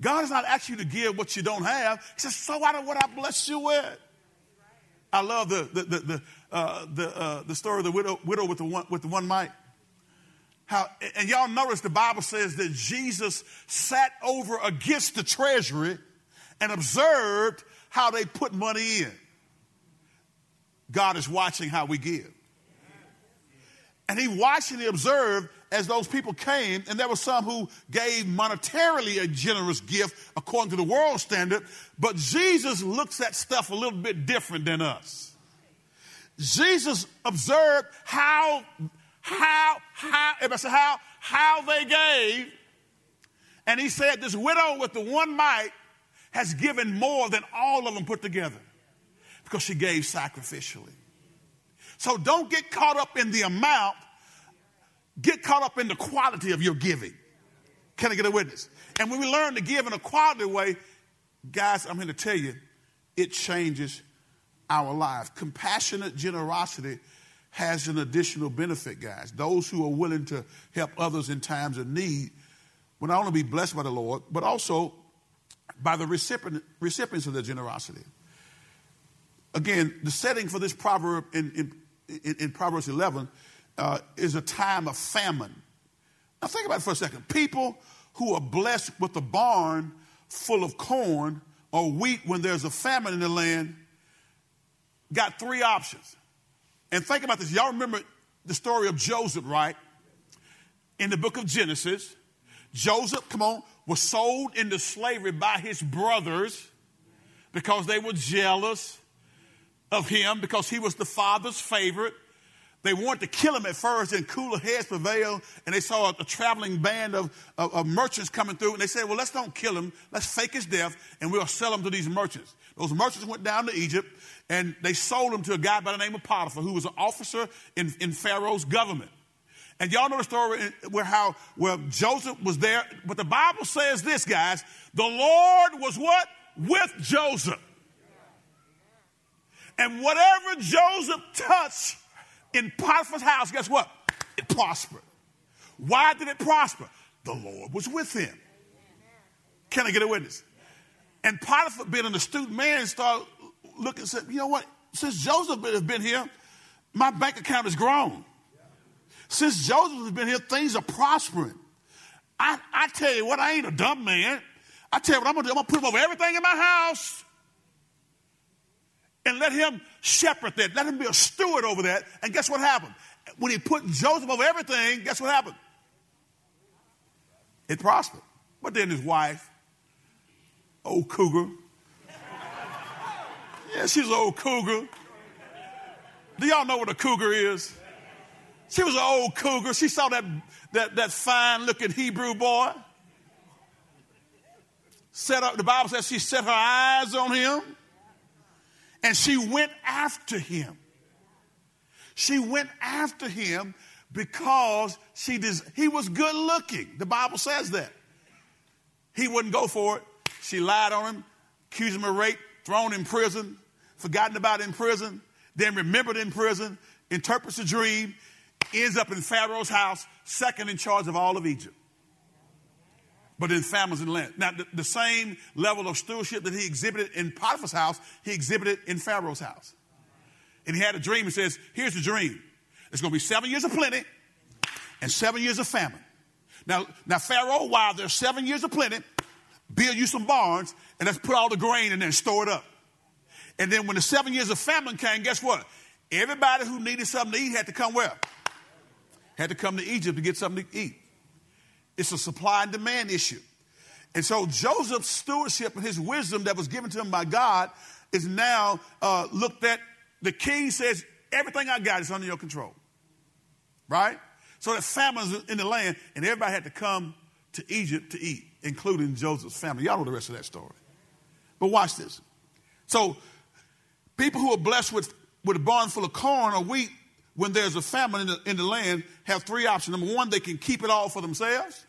God is not asking you to give what you don't have. He says, sow out of what I blessed you with. I love the, the, the, the, uh, the, uh, the story of the widow, widow with, the one, with the one mite. How, and y'all notice the Bible says that Jesus sat over against the treasury and observed how they put money in. God is watching how we give. And he watched and he observed as those people came, and there were some who gave monetarily a generous gift according to the world standard, but Jesus looks at stuff a little bit different than us. Jesus observed how, how, how, if I say how, how they gave, and he said, This widow with the one mite has given more than all of them put together because she gave sacrificially. So don't get caught up in the amount Get caught up in the quality of your giving. Can I get a witness? And when we learn to give in a quality way, guys, I'm here to tell you, it changes our lives. Compassionate generosity has an additional benefit, guys. Those who are willing to help others in times of need will not only be blessed by the Lord, but also by the recipient, recipients of their generosity. Again, the setting for this proverb in, in, in, in Proverbs 11 uh, is a time of famine. Now, think about it for a second. People who are blessed with a barn full of corn or wheat when there's a famine in the land got three options. And think about this. Y'all remember the story of Joseph, right? In the book of Genesis, Joseph, come on, was sold into slavery by his brothers because they were jealous of him because he was the father's favorite. They wanted to kill him at first, and cooler heads prevailed, and they saw a, a traveling band of, of, of, merchants coming through, and they said, Well, let's don't kill him. Let's fake his death, and we'll sell him to these merchants. Those merchants went down to Egypt, and they sold him to a guy by the name of Potiphar, who was an officer in, in Pharaoh's government. And y'all know the story where how where Joseph was there, but the Bible says this, guys: the Lord was what with Joseph, and whatever Joseph touched in Potiphar's house, guess what? It prospered. Why did it prosper? The Lord was with him. Can I get a witness? And Potiphar, being an astute man, started looking and said, You know what? Since Joseph has been here, my bank account has grown. Since Joseph has been here, things are prospering. I, I tell you what, I ain't a dumb man. I tell you what I'm gonna do. I'm gonna put him over everything in my house and let him shepherd that. Let him be a steward over that. And guess what happened? When he put Joseph over everything, guess what happened? It prospered. But then his wife, old cougar. Yeah, she's an old cougar. Do y'all know what a cougar is? She was an old cougar. She saw that, that, that fine looking Hebrew boy. Set up, the Bible says she set her eyes on him and she went after him. She went after him because she des- he was good looking. The Bible says that. He wouldn't go for it. She lied on him, accused him of rape, thrown in prison, forgotten about in prison, then remembered in prison, interprets a dream, ends up in Pharaoh's house, second in charge of all of Egypt but in families and land. Now, the, the, same level of stewardship that he exhibited in Potiphar's house, he exhibited in Pharaoh's house. And he had a dream. He says, Here's the dream. It's going to be seven years of plenty and seven years of famine. Now, now Pharaoh, while there's seven years of plenty, build you some barns and let's put all the grain in there and store it up. And then when the seven years of famine came, guess what? Everybody who needed something to eat had to come where? Had to come to Egypt to get something to eat. It's a supply and demand issue. And so Joseph's stewardship and his wisdom that was given to him by God is now uh, looked at. The king says, Everything I got is under your control. Right? So that famine's in the land, and everybody had to come to Egypt to eat, including Joseph's family. Y'all know the rest of that story. But watch this. So, people who are blessed with, with a barn full of corn or wheat when there's a famine in the, in the land have three options. Number one, they can keep it all for themselves.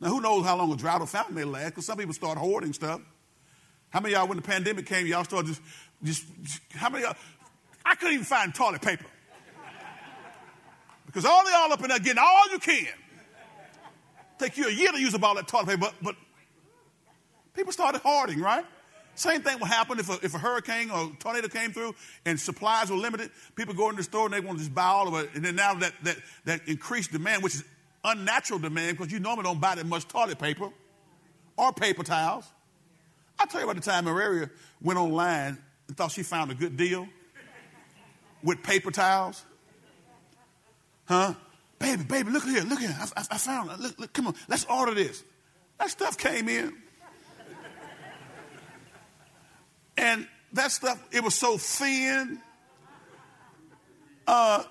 Now, who knows how long a drought or famine may last? Because some people start hoarding stuff. How many y'all, when the pandemic came, y'all started just, just, how many y'all, I couldn't even find toilet paper. Because all y'all up in there getting all you can. Take you a year to use up all that toilet paper, but, but people started hoarding, right? Same thing will happen if a, if a hurricane or tornado came through and supplies were limited. People go in the store and they want to just buy all of it. And then now that, that, that increased demand, which is unnatural demand because you normally don't buy that much toilet paper or paper towels. I'll tell you about the time Maria went online and thought she found a good deal with paper towels. Huh? Baby, baby, look here, look here. I, I, I found. Look, look, come on, let's order this. That stuff came in. And that stuff, it was so thin. Uh,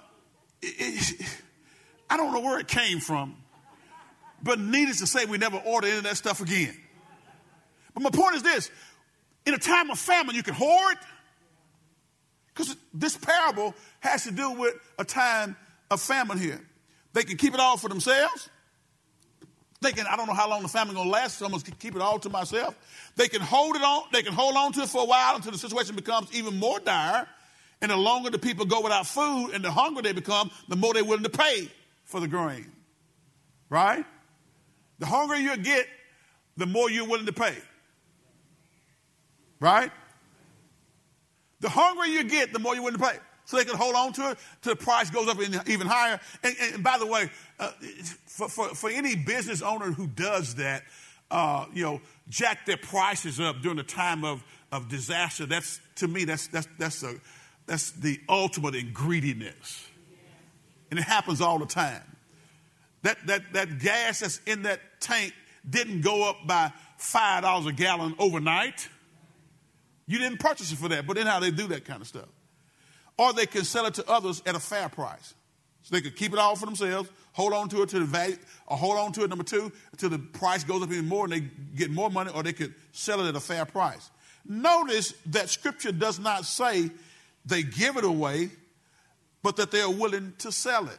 it, it, I don't know where it came from, but needless to say, we never ordered any of that stuff again. But my point is this in a time of famine, you can hoard, because this parable has to do with a time of famine here. They can keep it all for themselves. I don't know how long the famine gonna last, so I'm gonna keep it all to myself. They can hold it on, they can hold on to it for a while until the situation becomes even more dire. And the longer the people go without food and the hungrier they become, the more they're willing to pay for the grain. Right? The hungrier you get, the more you're willing to pay. Right? The hungrier you get, the more you're willing to pay. So they can hold on to it till the price goes up even higher. And, and by the way, uh, for, for, for, any business owner who does that, uh, you know, jack their prices up during the time of, of disaster, that's, to me, that's, that's, that's, a, that's the ultimate in greediness. And it happens all the time. That, that, that gas that's in that tank didn't go up by $5 a gallon overnight. You didn't purchase it for that, but then how they do that kind of stuff. Or they can sell it to others at a fair price. So they could keep it all for themselves, hold on to it to the value, or hold on to it, number two, until the price goes up even more and they get more money, or they could sell it at a fair price. Notice that scripture does not say they give it away, but that they are willing to sell it.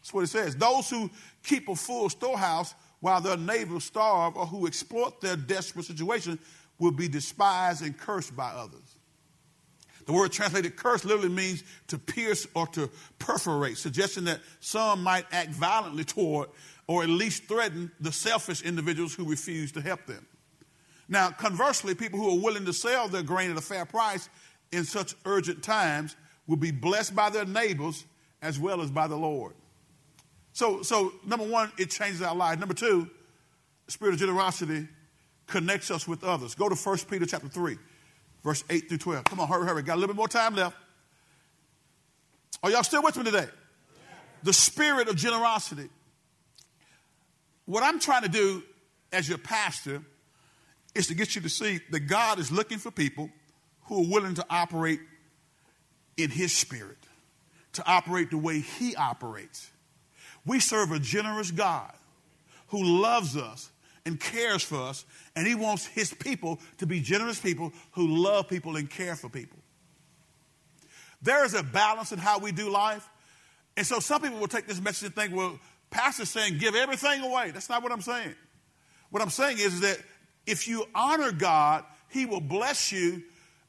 That's what it says. Those who keep a full storehouse while their neighbors starve or who exploit their desperate situation will be despised and cursed by others. The word translated curse literally means to pierce or to perforate, suggesting that some might act violently toward or at least threaten the selfish individuals who refuse to help them. Now, conversely, people who are willing to sell their grain at a fair price in such urgent times will be blessed by their neighbors as well as by the Lord. So, so number one, it changes our lives. Number two, spirit of generosity connects us with others. Go to 1 Peter chapter 3, verse 8 through 12. Come on, hurry, hurry. Got a little bit more time left. Are y'all still with me today? The spirit of generosity. What I'm trying to do as your pastor is to get you to see that God is looking for people who are willing to operate in His spirit, to operate the way He operates. We serve a generous God who loves us and cares for us, and He wants His people to be generous people who love people and care for people. There is a balance in how we do life. And so some people will take this message and think, well, Pastor's saying give everything away. That's not what I'm saying. What I'm saying is that if you honor God, He will bless you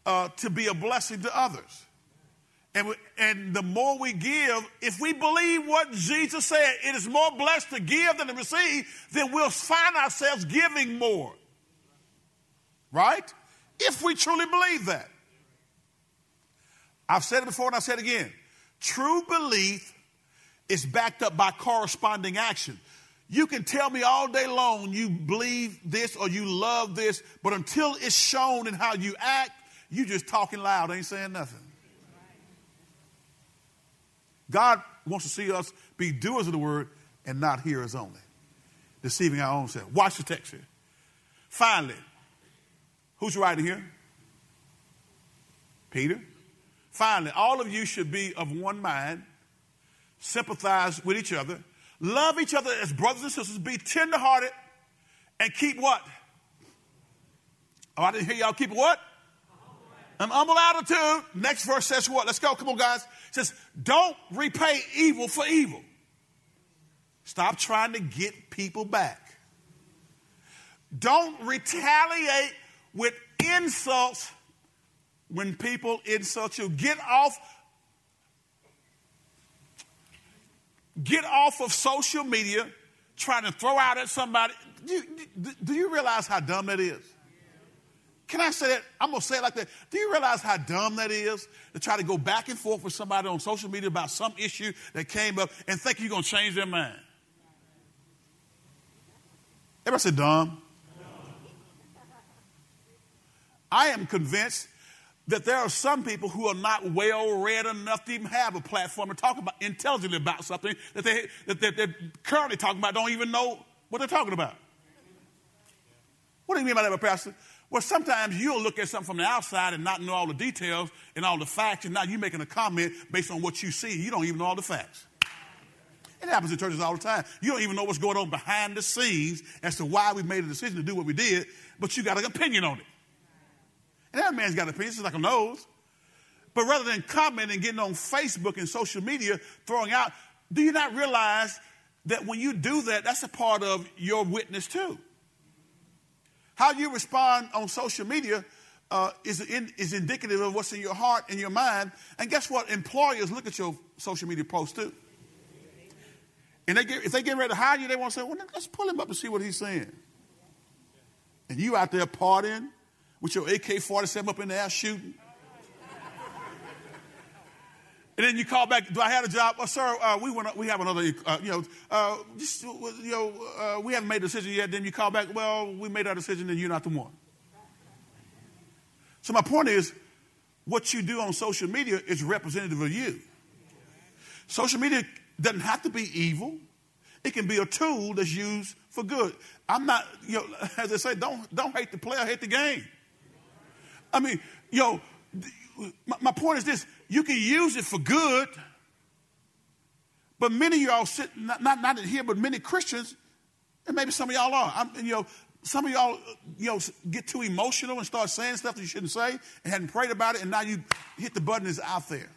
uh, to be a blessing to others. And, we, and the more we give, if we believe what Jesus said, it is more blessed to give than to receive, then we'll find ourselves giving more. Right? If we truly believe that. I've said it before and I said it again. True belief is backed up by corresponding action. You can tell me all day long you believe this or you love this, but until it's shown in how you act, you're just talking loud, ain't saying nothing. God wants to see us be doers of the word and not hearers only, deceiving our own self. Watch the text here. Finally, who's writing here? Peter. Finally, all of you should be of one mind, sympathize with each other, love each other as brothers and sisters, be tenderhearted, and keep what? Oh, I didn't hear y'all keep what? An humble attitude. Next verse says what? Let's go. Come on, guys. It says, don't repay evil for evil. Stop trying to get people back. Don't retaliate with insults when people insult you. Get off get off of social media trying to throw out at somebody. Do you, do you realize how dumb that is? Can I say that? I'm going to say it like that. Do you realize how dumb that is to try to go back and forth with somebody on social media about some issue that came up and think you're going to change their mind? Everybody say dumb? I am convinced that there are some people who are not well read enough to even have a platform to talk about intelligently about something that, they, that they're currently talking about, don't even know what they're talking about. What do you mean by that, Pastor? Well, sometimes you'll look at something from the outside and not know all the details and all the facts, and now you're making a comment based on what you see. You don't even know all the facts. It happens in churches all the time. You don't even know what's going on behind the scenes as to why we made a decision to do what we did, but you got an opinion on it. And that man's got an opinion, it's like a nose. But rather than commenting, getting on Facebook and social media, throwing out, do you not realize that when you do that, that's a part of your witness too? How you respond on social media uh, is, in, is indicative of what's in your heart and your mind. And guess what? Employers look at your social media posts too. And they get, if they get ready to hire you, they want to say, well, let's pull him up and see what he's saying. And you out there partying, with your AK 47 up in the air shooting. And then you call back, do I have a job? Well, sir, uh, we, went, we have another, uh, you know, uh, just, you know uh, we haven't made a decision yet. Then you call back, well, we made our decision and you're not the one. So my point is, what you do on social media is representative of you. Social media doesn't have to be evil. It can be a tool that's used for good. I'm not, you know, as I say, don't, don't hate the player, hate the game. I mean, yo, my, my point is this you can use it for good, but many of y'all sit, not, not, not here, but many Christians, and maybe some of y'all are, I'm, you know, some of y'all, you know, get too emotional and start saying stuff that you shouldn't say and hadn't prayed about it, and now you hit the button is out there.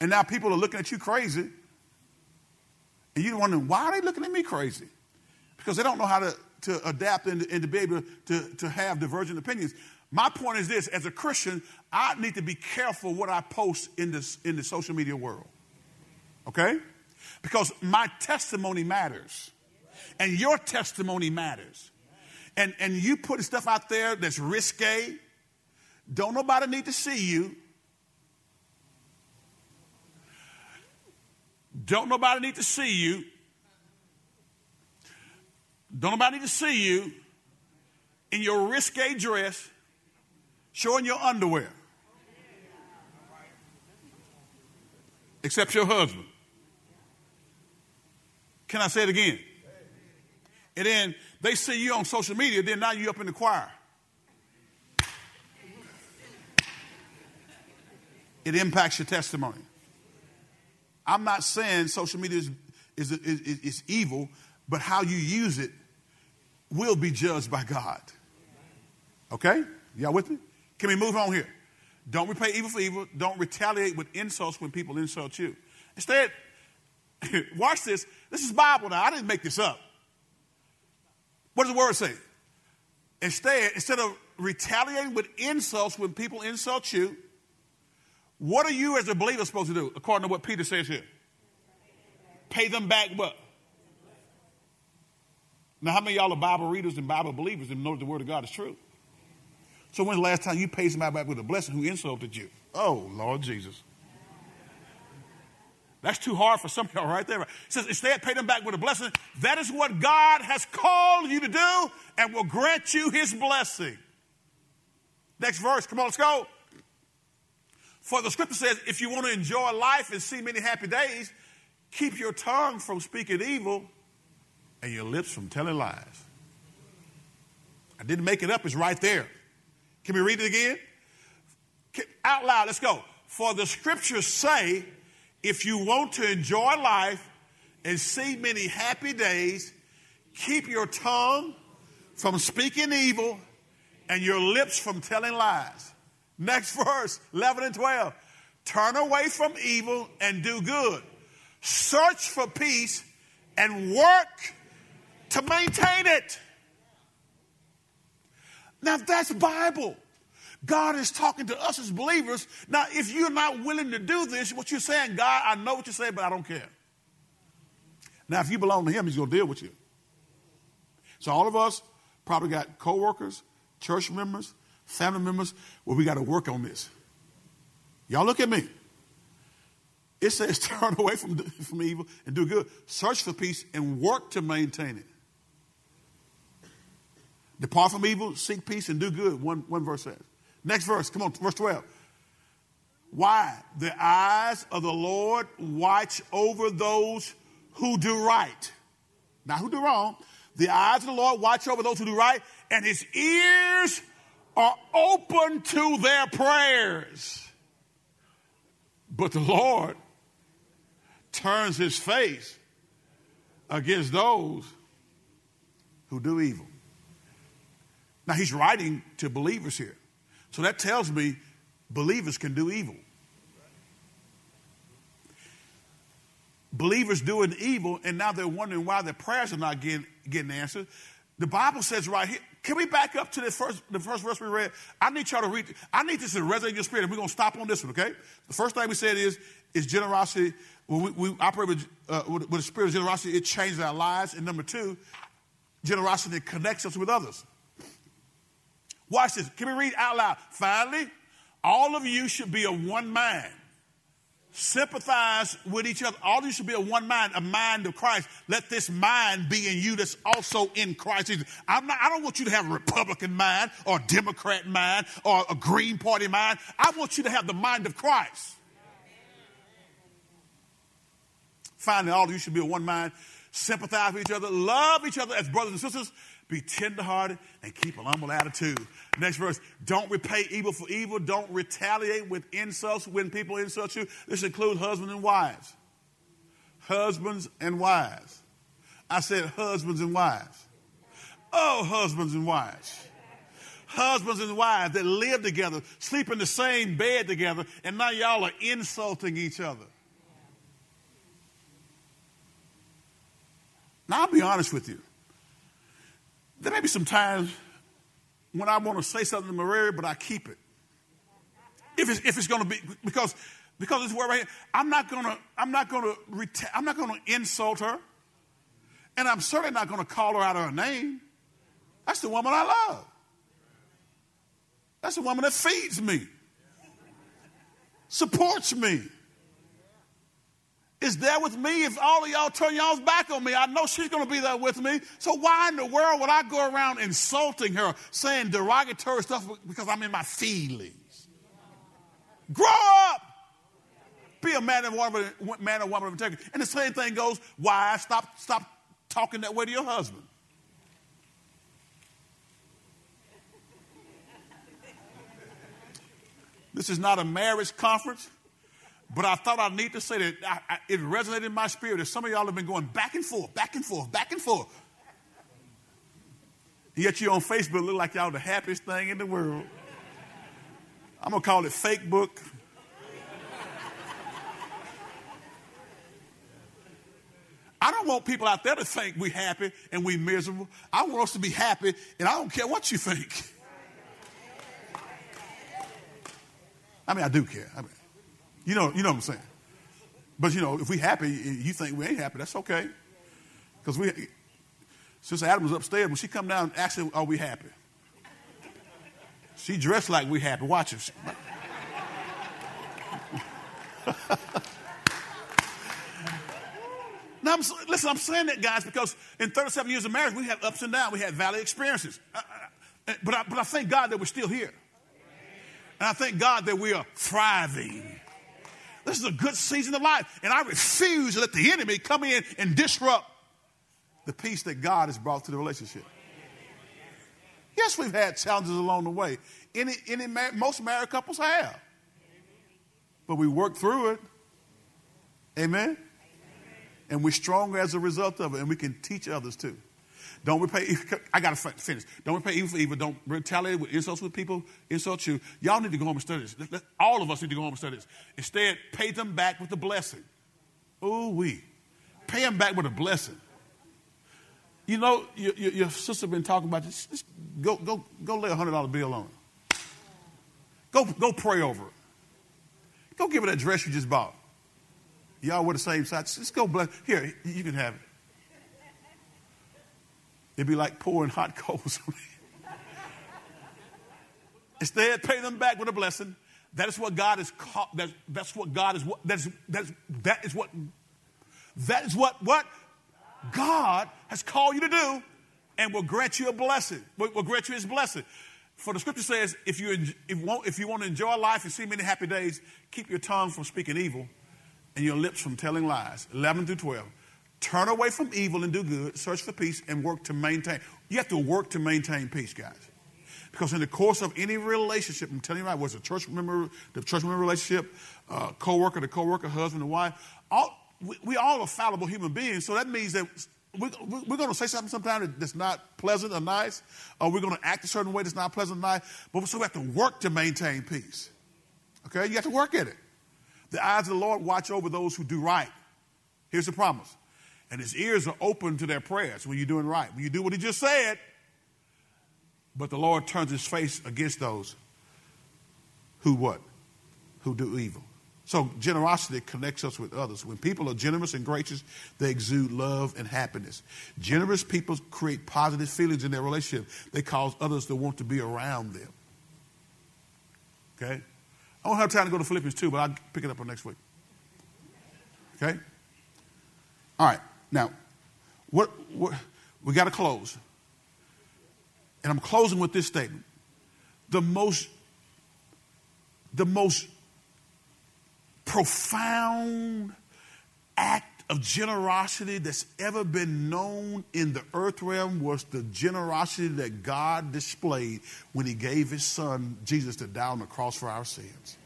And now people are looking at you crazy. And you're wondering, why are they looking at me crazy? Because they don't know how to to adapt and, and to be able to, to have divergent opinions. My point is this as a Christian, I need to be careful what I post in, this, in the social media world. Okay? Because my testimony matters. And your testimony matters. And, and you putting stuff out there that's risque, don't nobody need to see you. Don't nobody need to see you. Don't nobody need to see you in your risque dress showing your underwear. Except your husband. Can I say it again? And then they see you on social media, then now you up in the choir. It impacts your testimony. I'm not saying social media is, is, is, is evil, but how you use it will be judged by God. Okay? Y'all with me? Can we move on here? Don't repay evil for evil. Don't retaliate with insults when people insult you. Instead, watch this. This is Bible now. I didn't make this up. What does the word say? Instead, instead of retaliating with insults when people insult you, what are you as a believer supposed to do, according to what Peter says here? Pay them back what? Now, how many y'all are Bible readers and Bible believers and know that the Word of God is true? So when's the last time you paid somebody back with a blessing who insulted you? Oh, Lord Jesus. That's too hard for some of y'all right there. It says, instead, pay them back with a blessing. That is what God has called you to do and will grant you his blessing. Next verse. Come on, let's go. For the scripture says, if you want to enjoy life and see many happy days, keep your tongue from speaking evil and your lips from telling lies. I didn't make it up, it's right there. Can we read it again? Out loud, let's go. For the scriptures say, if you want to enjoy life and see many happy days, keep your tongue from speaking evil and your lips from telling lies. Next verse, 11 and 12. Turn away from evil and do good. Search for peace and work to maintain it. Now that's Bible. God is talking to us as believers. Now, if you're not willing to do this, what you're saying, God, I know what you're saying, but I don't care. Now, if you belong to Him, He's going to deal with you. So, all of us probably got coworkers, church members, family members, where we got to work on this. Y'all look at me. It says, turn away from, from evil and do good. Search for peace and work to maintain it. Depart from evil, seek peace, and do good. One, one verse says. Next verse, come on, verse 12. Why? The eyes of the Lord watch over those who do right. Not who do wrong. The eyes of the Lord watch over those who do right, and his ears are open to their prayers. But the Lord turns his face against those who do evil. Now, he's writing to believers here. So that tells me believers can do evil. Believers doing evil, and now they're wondering why their prayers are not getting, getting answered. The Bible says right here, can we back up to the first, the first verse we read? I need y'all to read, I need this to resonate your spirit, and we're going to stop on this one, okay? The first thing we said is, is generosity. When we, we operate with, uh, with, with the spirit of generosity, it changes our lives. And number two, generosity connects us with others. Watch this. Can we read out loud? Finally, all of you should be of one mind. Sympathize with each other. All of you should be of one mind, a mind of Christ. Let this mind be in you that's also in Christ. I'm not, I don't want you to have a Republican mind or a Democrat mind or a Green Party mind. I want you to have the mind of Christ. Finally, all of you should be of one mind. Sympathize with each other. Love each other as brothers and sisters. Be tenderhearted and keep an humble attitude. Next verse. Don't repay evil for evil. Don't retaliate with insults when people insult you. This includes husbands and wives. Husbands and wives. I said husbands and wives. Oh, husbands and wives. Husbands and wives that live together, sleep in the same bed together, and now y'all are insulting each other. Now, I'll be honest with you. There may be some times when I want to say something to Maria, but I keep it. If it's, if it's going to be, because, because this word right here, I'm not going to, I'm not going to, reta- I'm not going to insult her. And I'm certainly not going to call her out of her name. That's the woman I love. That's the woman that feeds me, supports me, is there with me. If all of y'all turn y'all's back on me, I know she's going to be there with me. So why in the world would I go around insulting her, saying derogatory stuff because I'm in my feelings? Grow up. Be a man and woman, man and woman of integrity. And the same thing goes, why stop stop talking that way to your husband? This is not a marriage conference. But I thought I need to say that I, I, it resonated in my spirit that some of y'all have been going back and forth, back and forth, back and forth. Yet you on Facebook look like y'all the happiest thing in the world. I'm gonna call it fake book. I don't want people out there to think we happy and we miserable. I want us to be happy, and I don't care what you think. I mean, I do care. I mean, you know, you know what I'm saying. But you know, if we happy, you think we ain't happy, that's okay. Because we, Since Adam was upstairs when she come down, her, "Are we happy?" She dressed like we happy. watch her. now, I'm, listen, I'm saying that, guys, because in 37 years of marriage, we had ups and downs. We had valley experiences. Uh, uh, but I, but I thank God that we're still here. And I thank God that we are thriving. This is a good season of life. And I refuse to let the enemy come in and disrupt the peace that God has brought to the relationship. Yes, we've had challenges along the way. Any, any, most married couples have. But we work through it. Amen? And we're stronger as a result of it, and we can teach others too. Don't repay. I got to finish. Don't repay evil for evil. Don't retaliate with insults with people insult you. Y'all need to go home and study this. All of us need to go home and study this. Instead, pay them back with a blessing. Oh, we pay them back with a blessing. You know, your, your, your sister been talking about this. Just go, go, go lay a hundred dollar bill on. Go, go pray over it. Go give her that dress you just bought. Y'all wear the same size. Just go bless. Here, you can have it. It'd be like pouring hot coals on me. Instead, pay them back with a blessing. That is what God is called. That's, that's what God is. That's, that's, that is what. That is what what God has called you to do, and will grant you a blessing. Will, will grant you His blessing. For the Scripture says, if you if want, if you want to enjoy life and see many happy days, keep your tongue from speaking evil, and your lips from telling lies. Eleven through twelve. Turn away from evil and do good, search for peace, and work to maintain. You have to work to maintain peace, guys. Because in the course of any relationship, I'm telling you right, was a church member, the church member relationship, uh, co-worker to co-worker, husband and wife, all, we, we all are fallible human beings. So that means that we, we're going to say something sometimes that's not pleasant or nice, or we're going to act a certain way that's not pleasant or nice, but so we have to work to maintain peace. Okay? You have to work at it. The eyes of the Lord watch over those who do right. Here's the promise and his ears are open to their prayers when you're doing right. When you do what he just said, but the Lord turns his face against those who what? Who do evil. So generosity connects us with others. When people are generous and gracious, they exude love and happiness. Generous people create positive feelings in their relationship. They cause others to want to be around them. Okay? I don't have time to go to Philippians 2, but I'll pick it up on next week. Okay? All right. Now, what, we got to close. And I'm closing with this statement. The most, the most profound act of generosity that's ever been known in the earth realm was the generosity that God displayed when He gave His Son, Jesus, to die on the cross for our sins.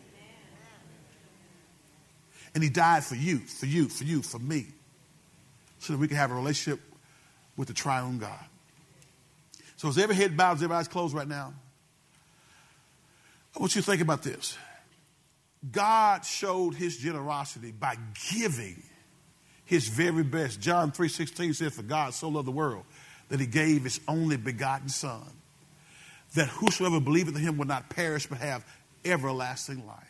And He died for you, for you, for you, for me so that we can have a relationship with the triune God. So as every head bows, every eyes closed right now, I want you to think about this. God showed his generosity by giving his very best. John 3.16 says, For God so loved the world that he gave his only begotten son, that whosoever believeth in him will not perish but have everlasting life.